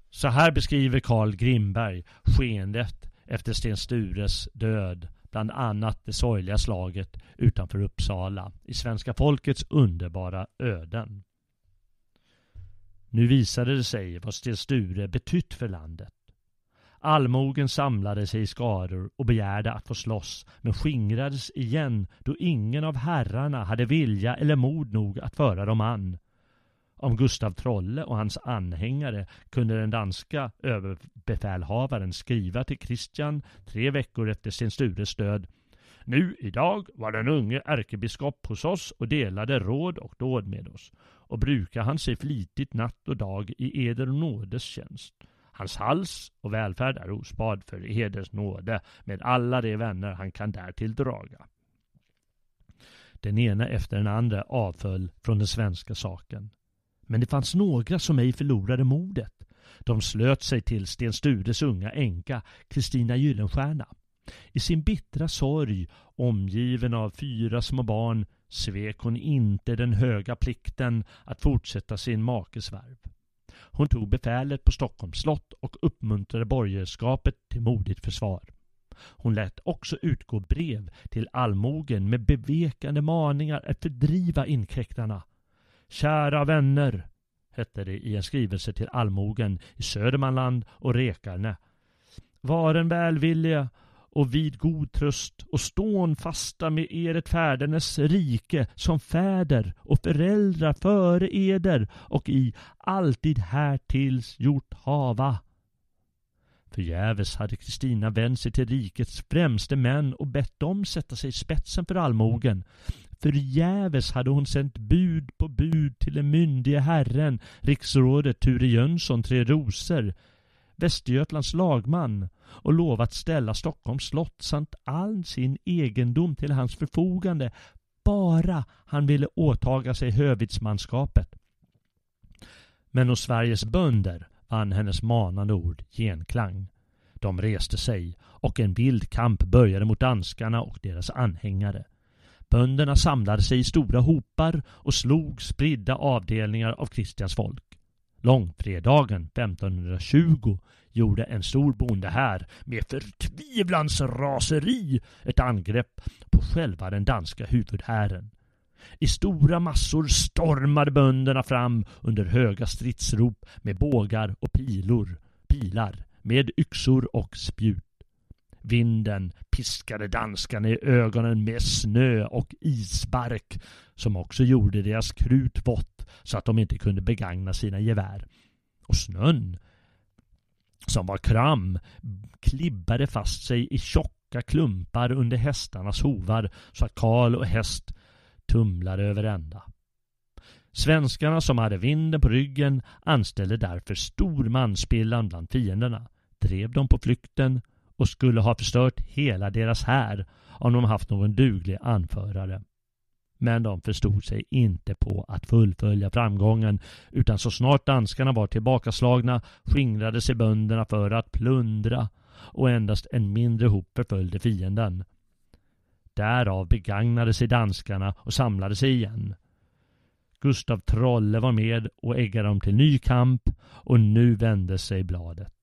Så här beskriver Carl Grimberg skeendet efter Sten Stures död, bland annat det sorgliga slaget utanför Uppsala i svenska folkets underbara öden. Nu visade det sig vad Sten Sture betytt för landet. Allmogen samlade sig i skaror och begärde att få slåss men skingrades igen då ingen av herrarna hade vilja eller mod nog att föra dem an. Om Gustav Trolle och hans anhängare kunde den danska överbefälhavaren skriva till Kristian tre veckor efter Sten Stures död. Nu idag var den unge ärkebiskop hos oss och delade råd och dåd med oss och brukar han sig flitigt natt och dag i eder nådes tjänst. Hans hals och välfärd är ospad för eders nåde med alla de vänner han kan därtill draga. Den ena efter den andra avföll från den svenska saken. Men det fanns några som ej förlorade modet. De slöt sig till Sten Stures unga änka, Kristina Gyllenstierna. I sin bittra sorg, omgiven av fyra små barn, svek hon inte den höga plikten att fortsätta sin makes värv. Hon tog befälet på Stockholms slott och uppmuntrade borgerskapet till modigt försvar. Hon lät också utgå brev till allmogen med bevekande maningar att fördriva inkräktarna. Kära vänner, hette det i en skrivelse till allmogen i Södermanland och Rekarne. Varen välvilliga och vid god tröst och stån fasta med eret färdernes rike som fäder och föräldrar före eder och i alltid härtills gjort hava. Förgäves hade Kristina vänt sig till rikets främste män och bett dem sätta sig i spetsen för allmogen. Förgäves hade hon sänt bud på bud till den myndige herren, riksrådet Ture Jönsson Tre Rosor, Västergötlands lagman och lovat ställa Stockholms slott samt all sin egendom till hans förfogande bara han ville åtaga sig hövitsmanskapet. Men hos Sveriges bönder vann hennes manande ord genklang. De reste sig och en vild kamp började mot danskarna och deras anhängare. Bönderna samlade sig i stora hopar och slog spridda avdelningar av Kristians folk. Långfredagen 1520 gjorde en stor bonde här med förtvivlans raseri ett angrepp på själva den danska huvudhären. I stora massor stormade bönderna fram under höga stridsrop med bågar och pilor, pilar, med yxor och spjut. Vinden piskade danskarna i ögonen med snö och isbark som också gjorde deras krut vått så att de inte kunde begagna sina gevär. Och snön som var kram, klibbade fast sig i tjocka klumpar under hästarnas hovar så att Karl och häst tumlade över ända. Svenskarna som hade vinden på ryggen anställde därför stor manspillan bland fienderna, drev dem på flykten och skulle ha förstört hela deras här om de haft någon duglig anförare. Men de förstod sig inte på att fullfölja framgången utan så snart danskarna var tillbakaslagna skingrade sig bönderna för att plundra och endast en mindre hop förföljde fienden. Därav begagnade sig danskarna och samlade sig igen. Gustav Trolle var med och äggade dem till ny kamp och nu vände sig bladet.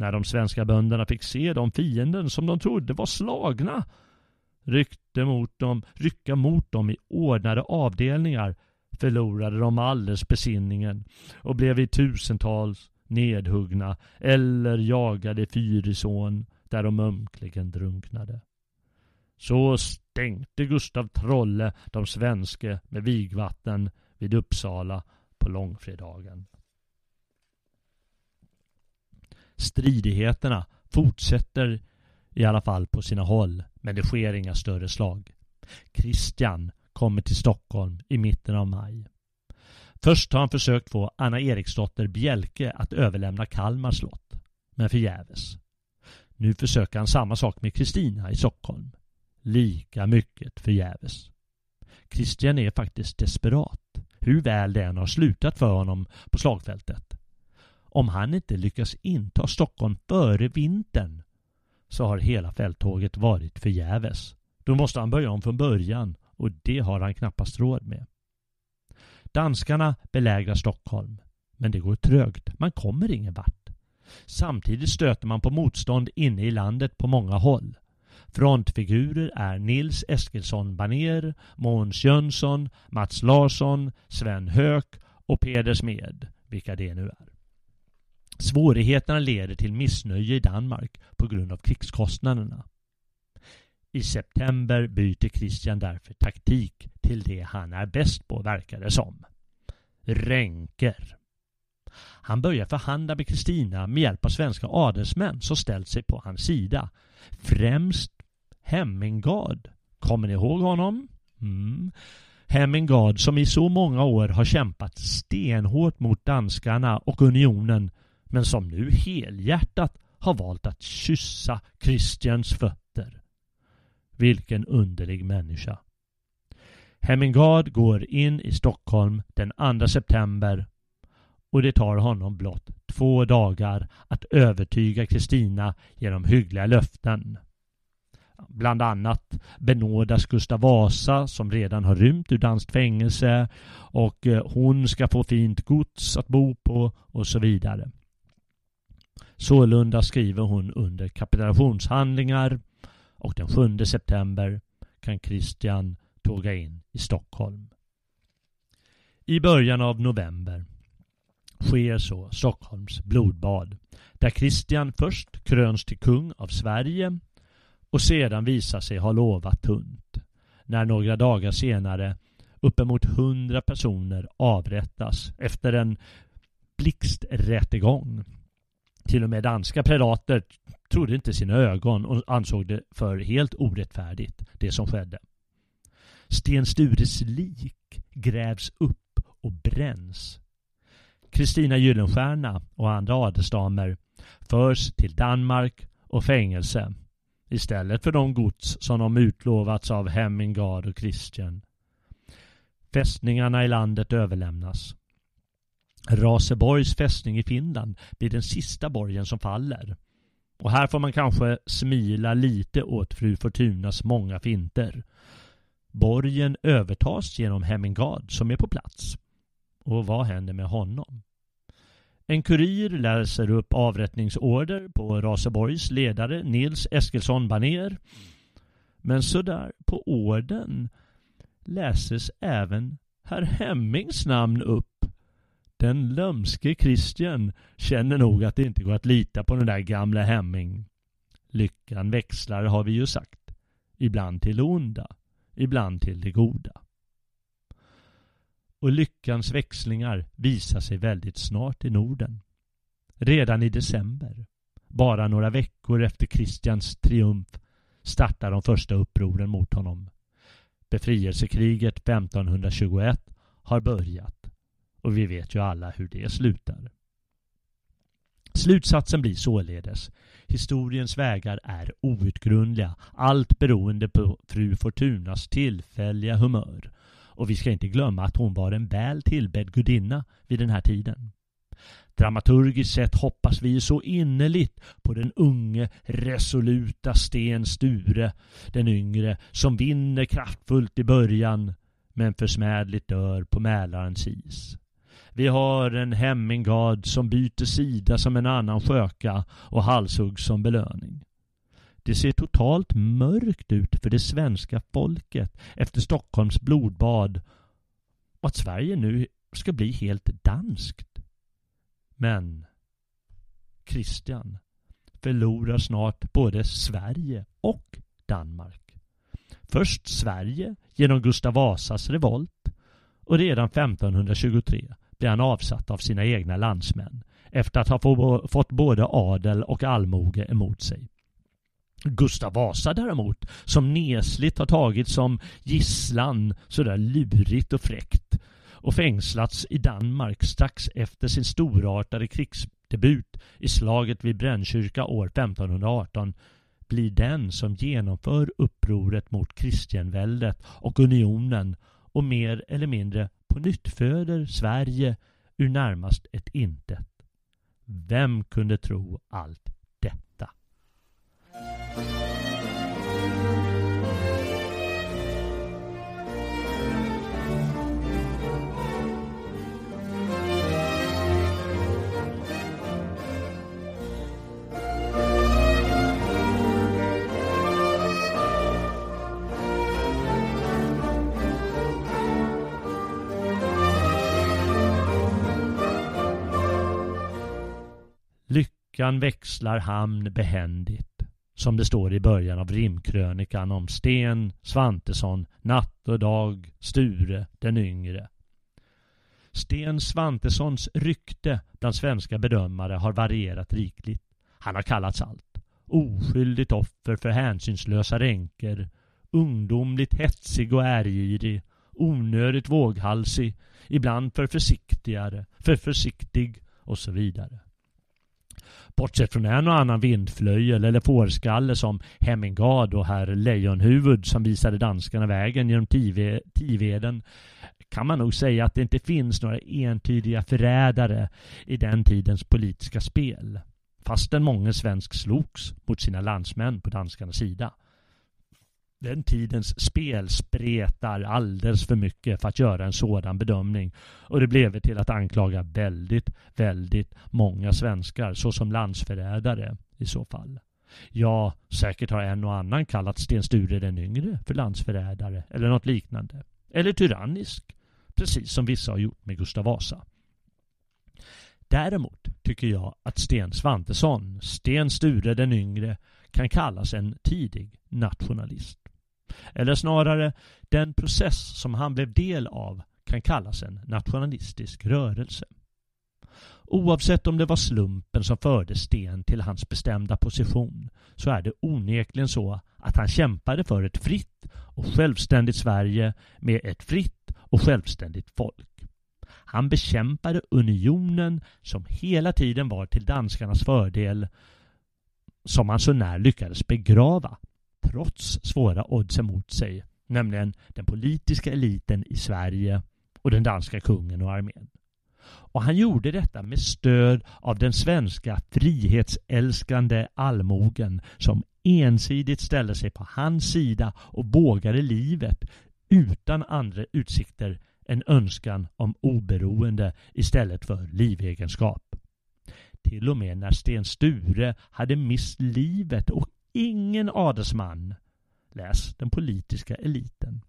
När de svenska bönderna fick se de fienden som de trodde var slagna ryckte mot dem, rycka mot dem i ordnade avdelningar förlorade de alldeles besinningen och blev i tusentals nedhuggna eller jagade Fyrisån där de ömkligen drunknade. Så stänkte Gustav Trolle de svenske med vigvatten vid Uppsala på långfredagen. Stridigheterna fortsätter i alla fall på sina håll, men det sker inga större slag. Christian kommer till Stockholm i mitten av maj. Först har han försökt få Anna Eriksdotter Bjelke att överlämna Kalmar slott, men förgäves. Nu försöker han samma sak med Kristina i Stockholm. Lika mycket förgäves. Christian är faktiskt desperat, hur väl det än har slutat för honom på slagfältet. Om han inte lyckas inta Stockholm före vintern så har hela fälttåget varit förgäves. Då måste han börja om från början och det har han knappast råd med. Danskarna belägrar Stockholm, men det går trögt. Man kommer ingen vart. Samtidigt stöter man på motstånd inne i landet på många håll. Frontfigurer är Nils Eskilsson Baner, Måns Jönsson, Mats Larsson, Sven Höök och Peder Smed, vilka det nu är. Svårigheterna leder till missnöje i Danmark på grund av krigskostnaderna. I september byter Christian därför taktik till det han är bäst på verkar det som. Ränker. Han börjar förhandla med Kristina med hjälp av svenska adelsmän som ställt sig på hans sida. Främst Hemmingard. Kommer ni ihåg honom? Mm. Hemmingard som i så många år har kämpat stenhårt mot danskarna och unionen men som nu helhjärtat har valt att kyssa Christians fötter. Vilken underlig människa. Hemmingard går in i Stockholm den 2 september och det tar honom blott två dagar att övertyga Kristina genom hyggliga löften. Bland annat benådas Gustav Vasa som redan har rymt ur danskt fängelse och eh, hon ska få fint gods att bo på och så vidare. Sålunda skriver hon under kapitulationshandlingar och den 7 september kan Christian tåga in i Stockholm. I början av november sker så Stockholms blodbad där Christian först kröns till kung av Sverige och sedan visar sig ha lovat tunt när några dagar senare uppemot hundra personer avrättas efter en blixträttegång till och med danska predater trodde inte sina ögon och ansåg det för helt orättfärdigt, det som skedde. Sten Stures lik grävs upp och bränns. Kristina Gyllenstierna och andra adelsdamer förs till Danmark och fängelse istället för de gods som de utlovats av Hemmingard och Christian. Fästningarna i landet överlämnas. Raseborgs fästning i Finland blir den sista borgen som faller. Och här får man kanske smila lite åt fru Fortunas många finter. Borgen övertas genom Hemmingard som är på plats. Och vad händer med honom? En kurir läser upp avrättningsorder på Raseborgs ledare Nils Eskilsson Baner. Men sådär på orden läses även herr Hemmings namn upp den lömske Christian känner nog att det inte går att lita på den där gamla Hemming. Lyckan växlar har vi ju sagt. Ibland till det onda, ibland till det goda. Och lyckans växlingar visar sig väldigt snart i Norden. Redan i december, bara några veckor efter Kristians triumf, startar de första upproren mot honom. Befrielsekriget 1521 har börjat och vi vet ju alla hur det slutar. Slutsatsen blir således historiens vägar är outgrundliga, allt beroende på fru Fortunas tillfälliga humör. Och vi ska inte glömma att hon var en väl tillbedd gudinna vid den här tiden. Dramaturgiskt sett hoppas vi så innerligt på den unge, resoluta Sten Sture, den yngre, som vinner kraftfullt i början men försmädligt dör på Mälarens is. Vi har en Hemmingard som byter sida som en annan sköka och halshuggs som belöning. Det ser totalt mörkt ut för det svenska folket efter Stockholms blodbad och att Sverige nu ska bli helt danskt. Men Christian förlorar snart både Sverige och Danmark. Först Sverige genom Gustav Vasas revolt och redan 1523 blir han avsatt av sina egna landsmän efter att ha fått både adel och allmoge emot sig. Gustav Vasa däremot, som nesligt har tagits som gisslan sådär lurigt och fräckt och fängslats i Danmark strax efter sin storartade krigsdebut i slaget vid Brännkyrka år 1518 blir den som genomför upproret mot Kristianväldet och unionen och mer eller mindre på nytt föder Sverige ur närmast ett intet. Vem kunde tro allt detta? Lyckan växlar hamn behändigt, som det står i början av rimkrönikan om Sten Svantesson, natt och dag, Sture den yngre. Sten Svantessons rykte bland svenska bedömare har varierat rikligt. Han har kallats allt. Oskyldigt offer för hänsynslösa ränker, ungdomligt hetsig och ärgirig, onödigt våghalsig, ibland för försiktigare, för försiktig och så vidare. Bortsett från en och annan vindflöjel eller fårskalle som Hemmingard och herr Lejonhuvud som visade danskarna vägen genom Tiveden kan man nog säga att det inte finns några entydiga förrädare i den tidens politiska spel. Fastän många svensk slogs mot sina landsmän på danskarnas sida. Den tidens spel spretar alldeles för mycket för att göra en sådan bedömning och det blev till att anklaga väldigt, väldigt många svenskar såsom landsförrädare i så fall. Ja, säkert har en och annan kallat Sten Sture den yngre för landsförrädare eller något liknande. Eller tyrannisk, precis som vissa har gjort med Gustav Vasa. Däremot tycker jag att Sten Svantesson, Sten Sture den yngre, kan kallas en tidig nationalist. Eller snarare, den process som han blev del av kan kallas en nationalistisk rörelse. Oavsett om det var slumpen som förde Sten till hans bestämda position så är det onekligen så att han kämpade för ett fritt och självständigt Sverige med ett fritt och självständigt folk. Han bekämpade unionen som hela tiden var till danskarnas fördel som han så när lyckades begrava trots svåra odds emot sig, nämligen den politiska eliten i Sverige och den danska kungen och armén. Och han gjorde detta med stöd av den svenska frihetsälskande allmogen som ensidigt ställde sig på hans sida och vågade livet utan andra utsikter än önskan om oberoende istället för livegenskap. Till och med när Sten Sture hade mist livet och ingen adelsman, läs den politiska eliten,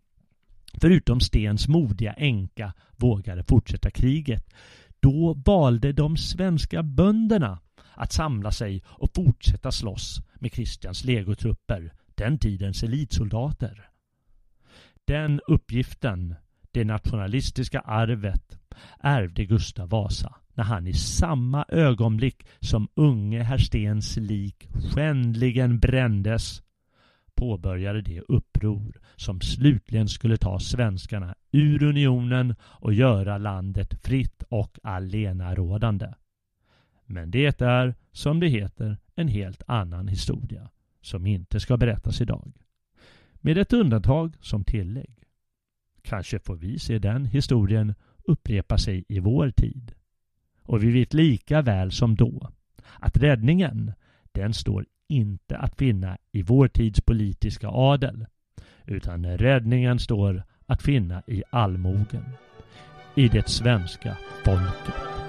förutom Stens modiga änka vågade fortsätta kriget. Då valde de svenska bönderna att samla sig och fortsätta slåss med Kristians legotrupper, den tidens elitsoldater. Den uppgiften, det nationalistiska arvet, ärvde Gustav Vasa när han i samma ögonblick som unge herr Stens lik skändligen brändes påbörjade det uppror som slutligen skulle ta svenskarna ur unionen och göra landet fritt och allenarådande. Men det är, som det heter, en helt annan historia som inte ska berättas idag. Med ett undantag som tillägg. Kanske får vi se den historien upprepa sig i vår tid. Och vi vet lika väl som då att räddningen, den står inte att finna i vår tids politiska adel, utan räddningen står att finna i allmogen, i det svenska folket.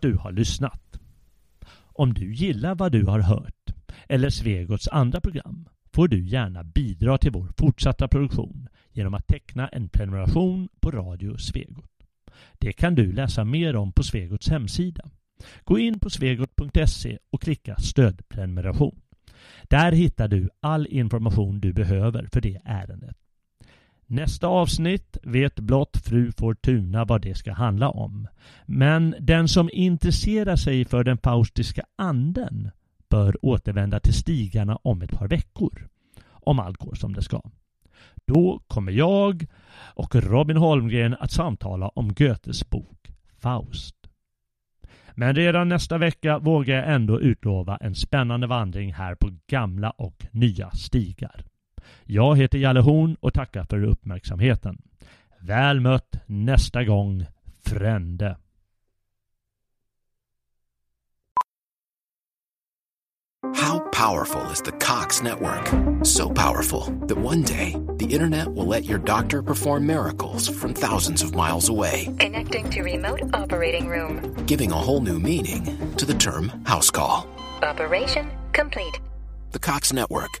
Att du har lyssnat. Om du gillar vad du har hört eller Svegots andra program får du gärna bidra till vår fortsatta produktion genom att teckna en prenumeration på Radio Svegot. Det kan du läsa mer om på Svegots hemsida. Gå in på svegot.se och klicka stödprenumeration. Där hittar du all information du behöver för det ärendet. Nästa avsnitt vet blott fru Fortuna vad det ska handla om. Men den som intresserar sig för den faustiska anden bör återvända till stigarna om ett par veckor. Om allt går som det ska. Då kommer jag och Robin Holmgren att samtala om Goethes bok Faust. Men redan nästa vecka vågar jag ändå utlova en spännande vandring här på gamla och nya stigar. Jag heter Jalle Horn och tackar för uppmärksamheten. Väl mött nästa gång, Frände. How powerful is the Cox network? So powerful that one day the internet will let your doctor perform miracles from thousands of miles away. Connecting to remote operating room. Giving a whole new meaning to the term house call. Operation complete. The Cox network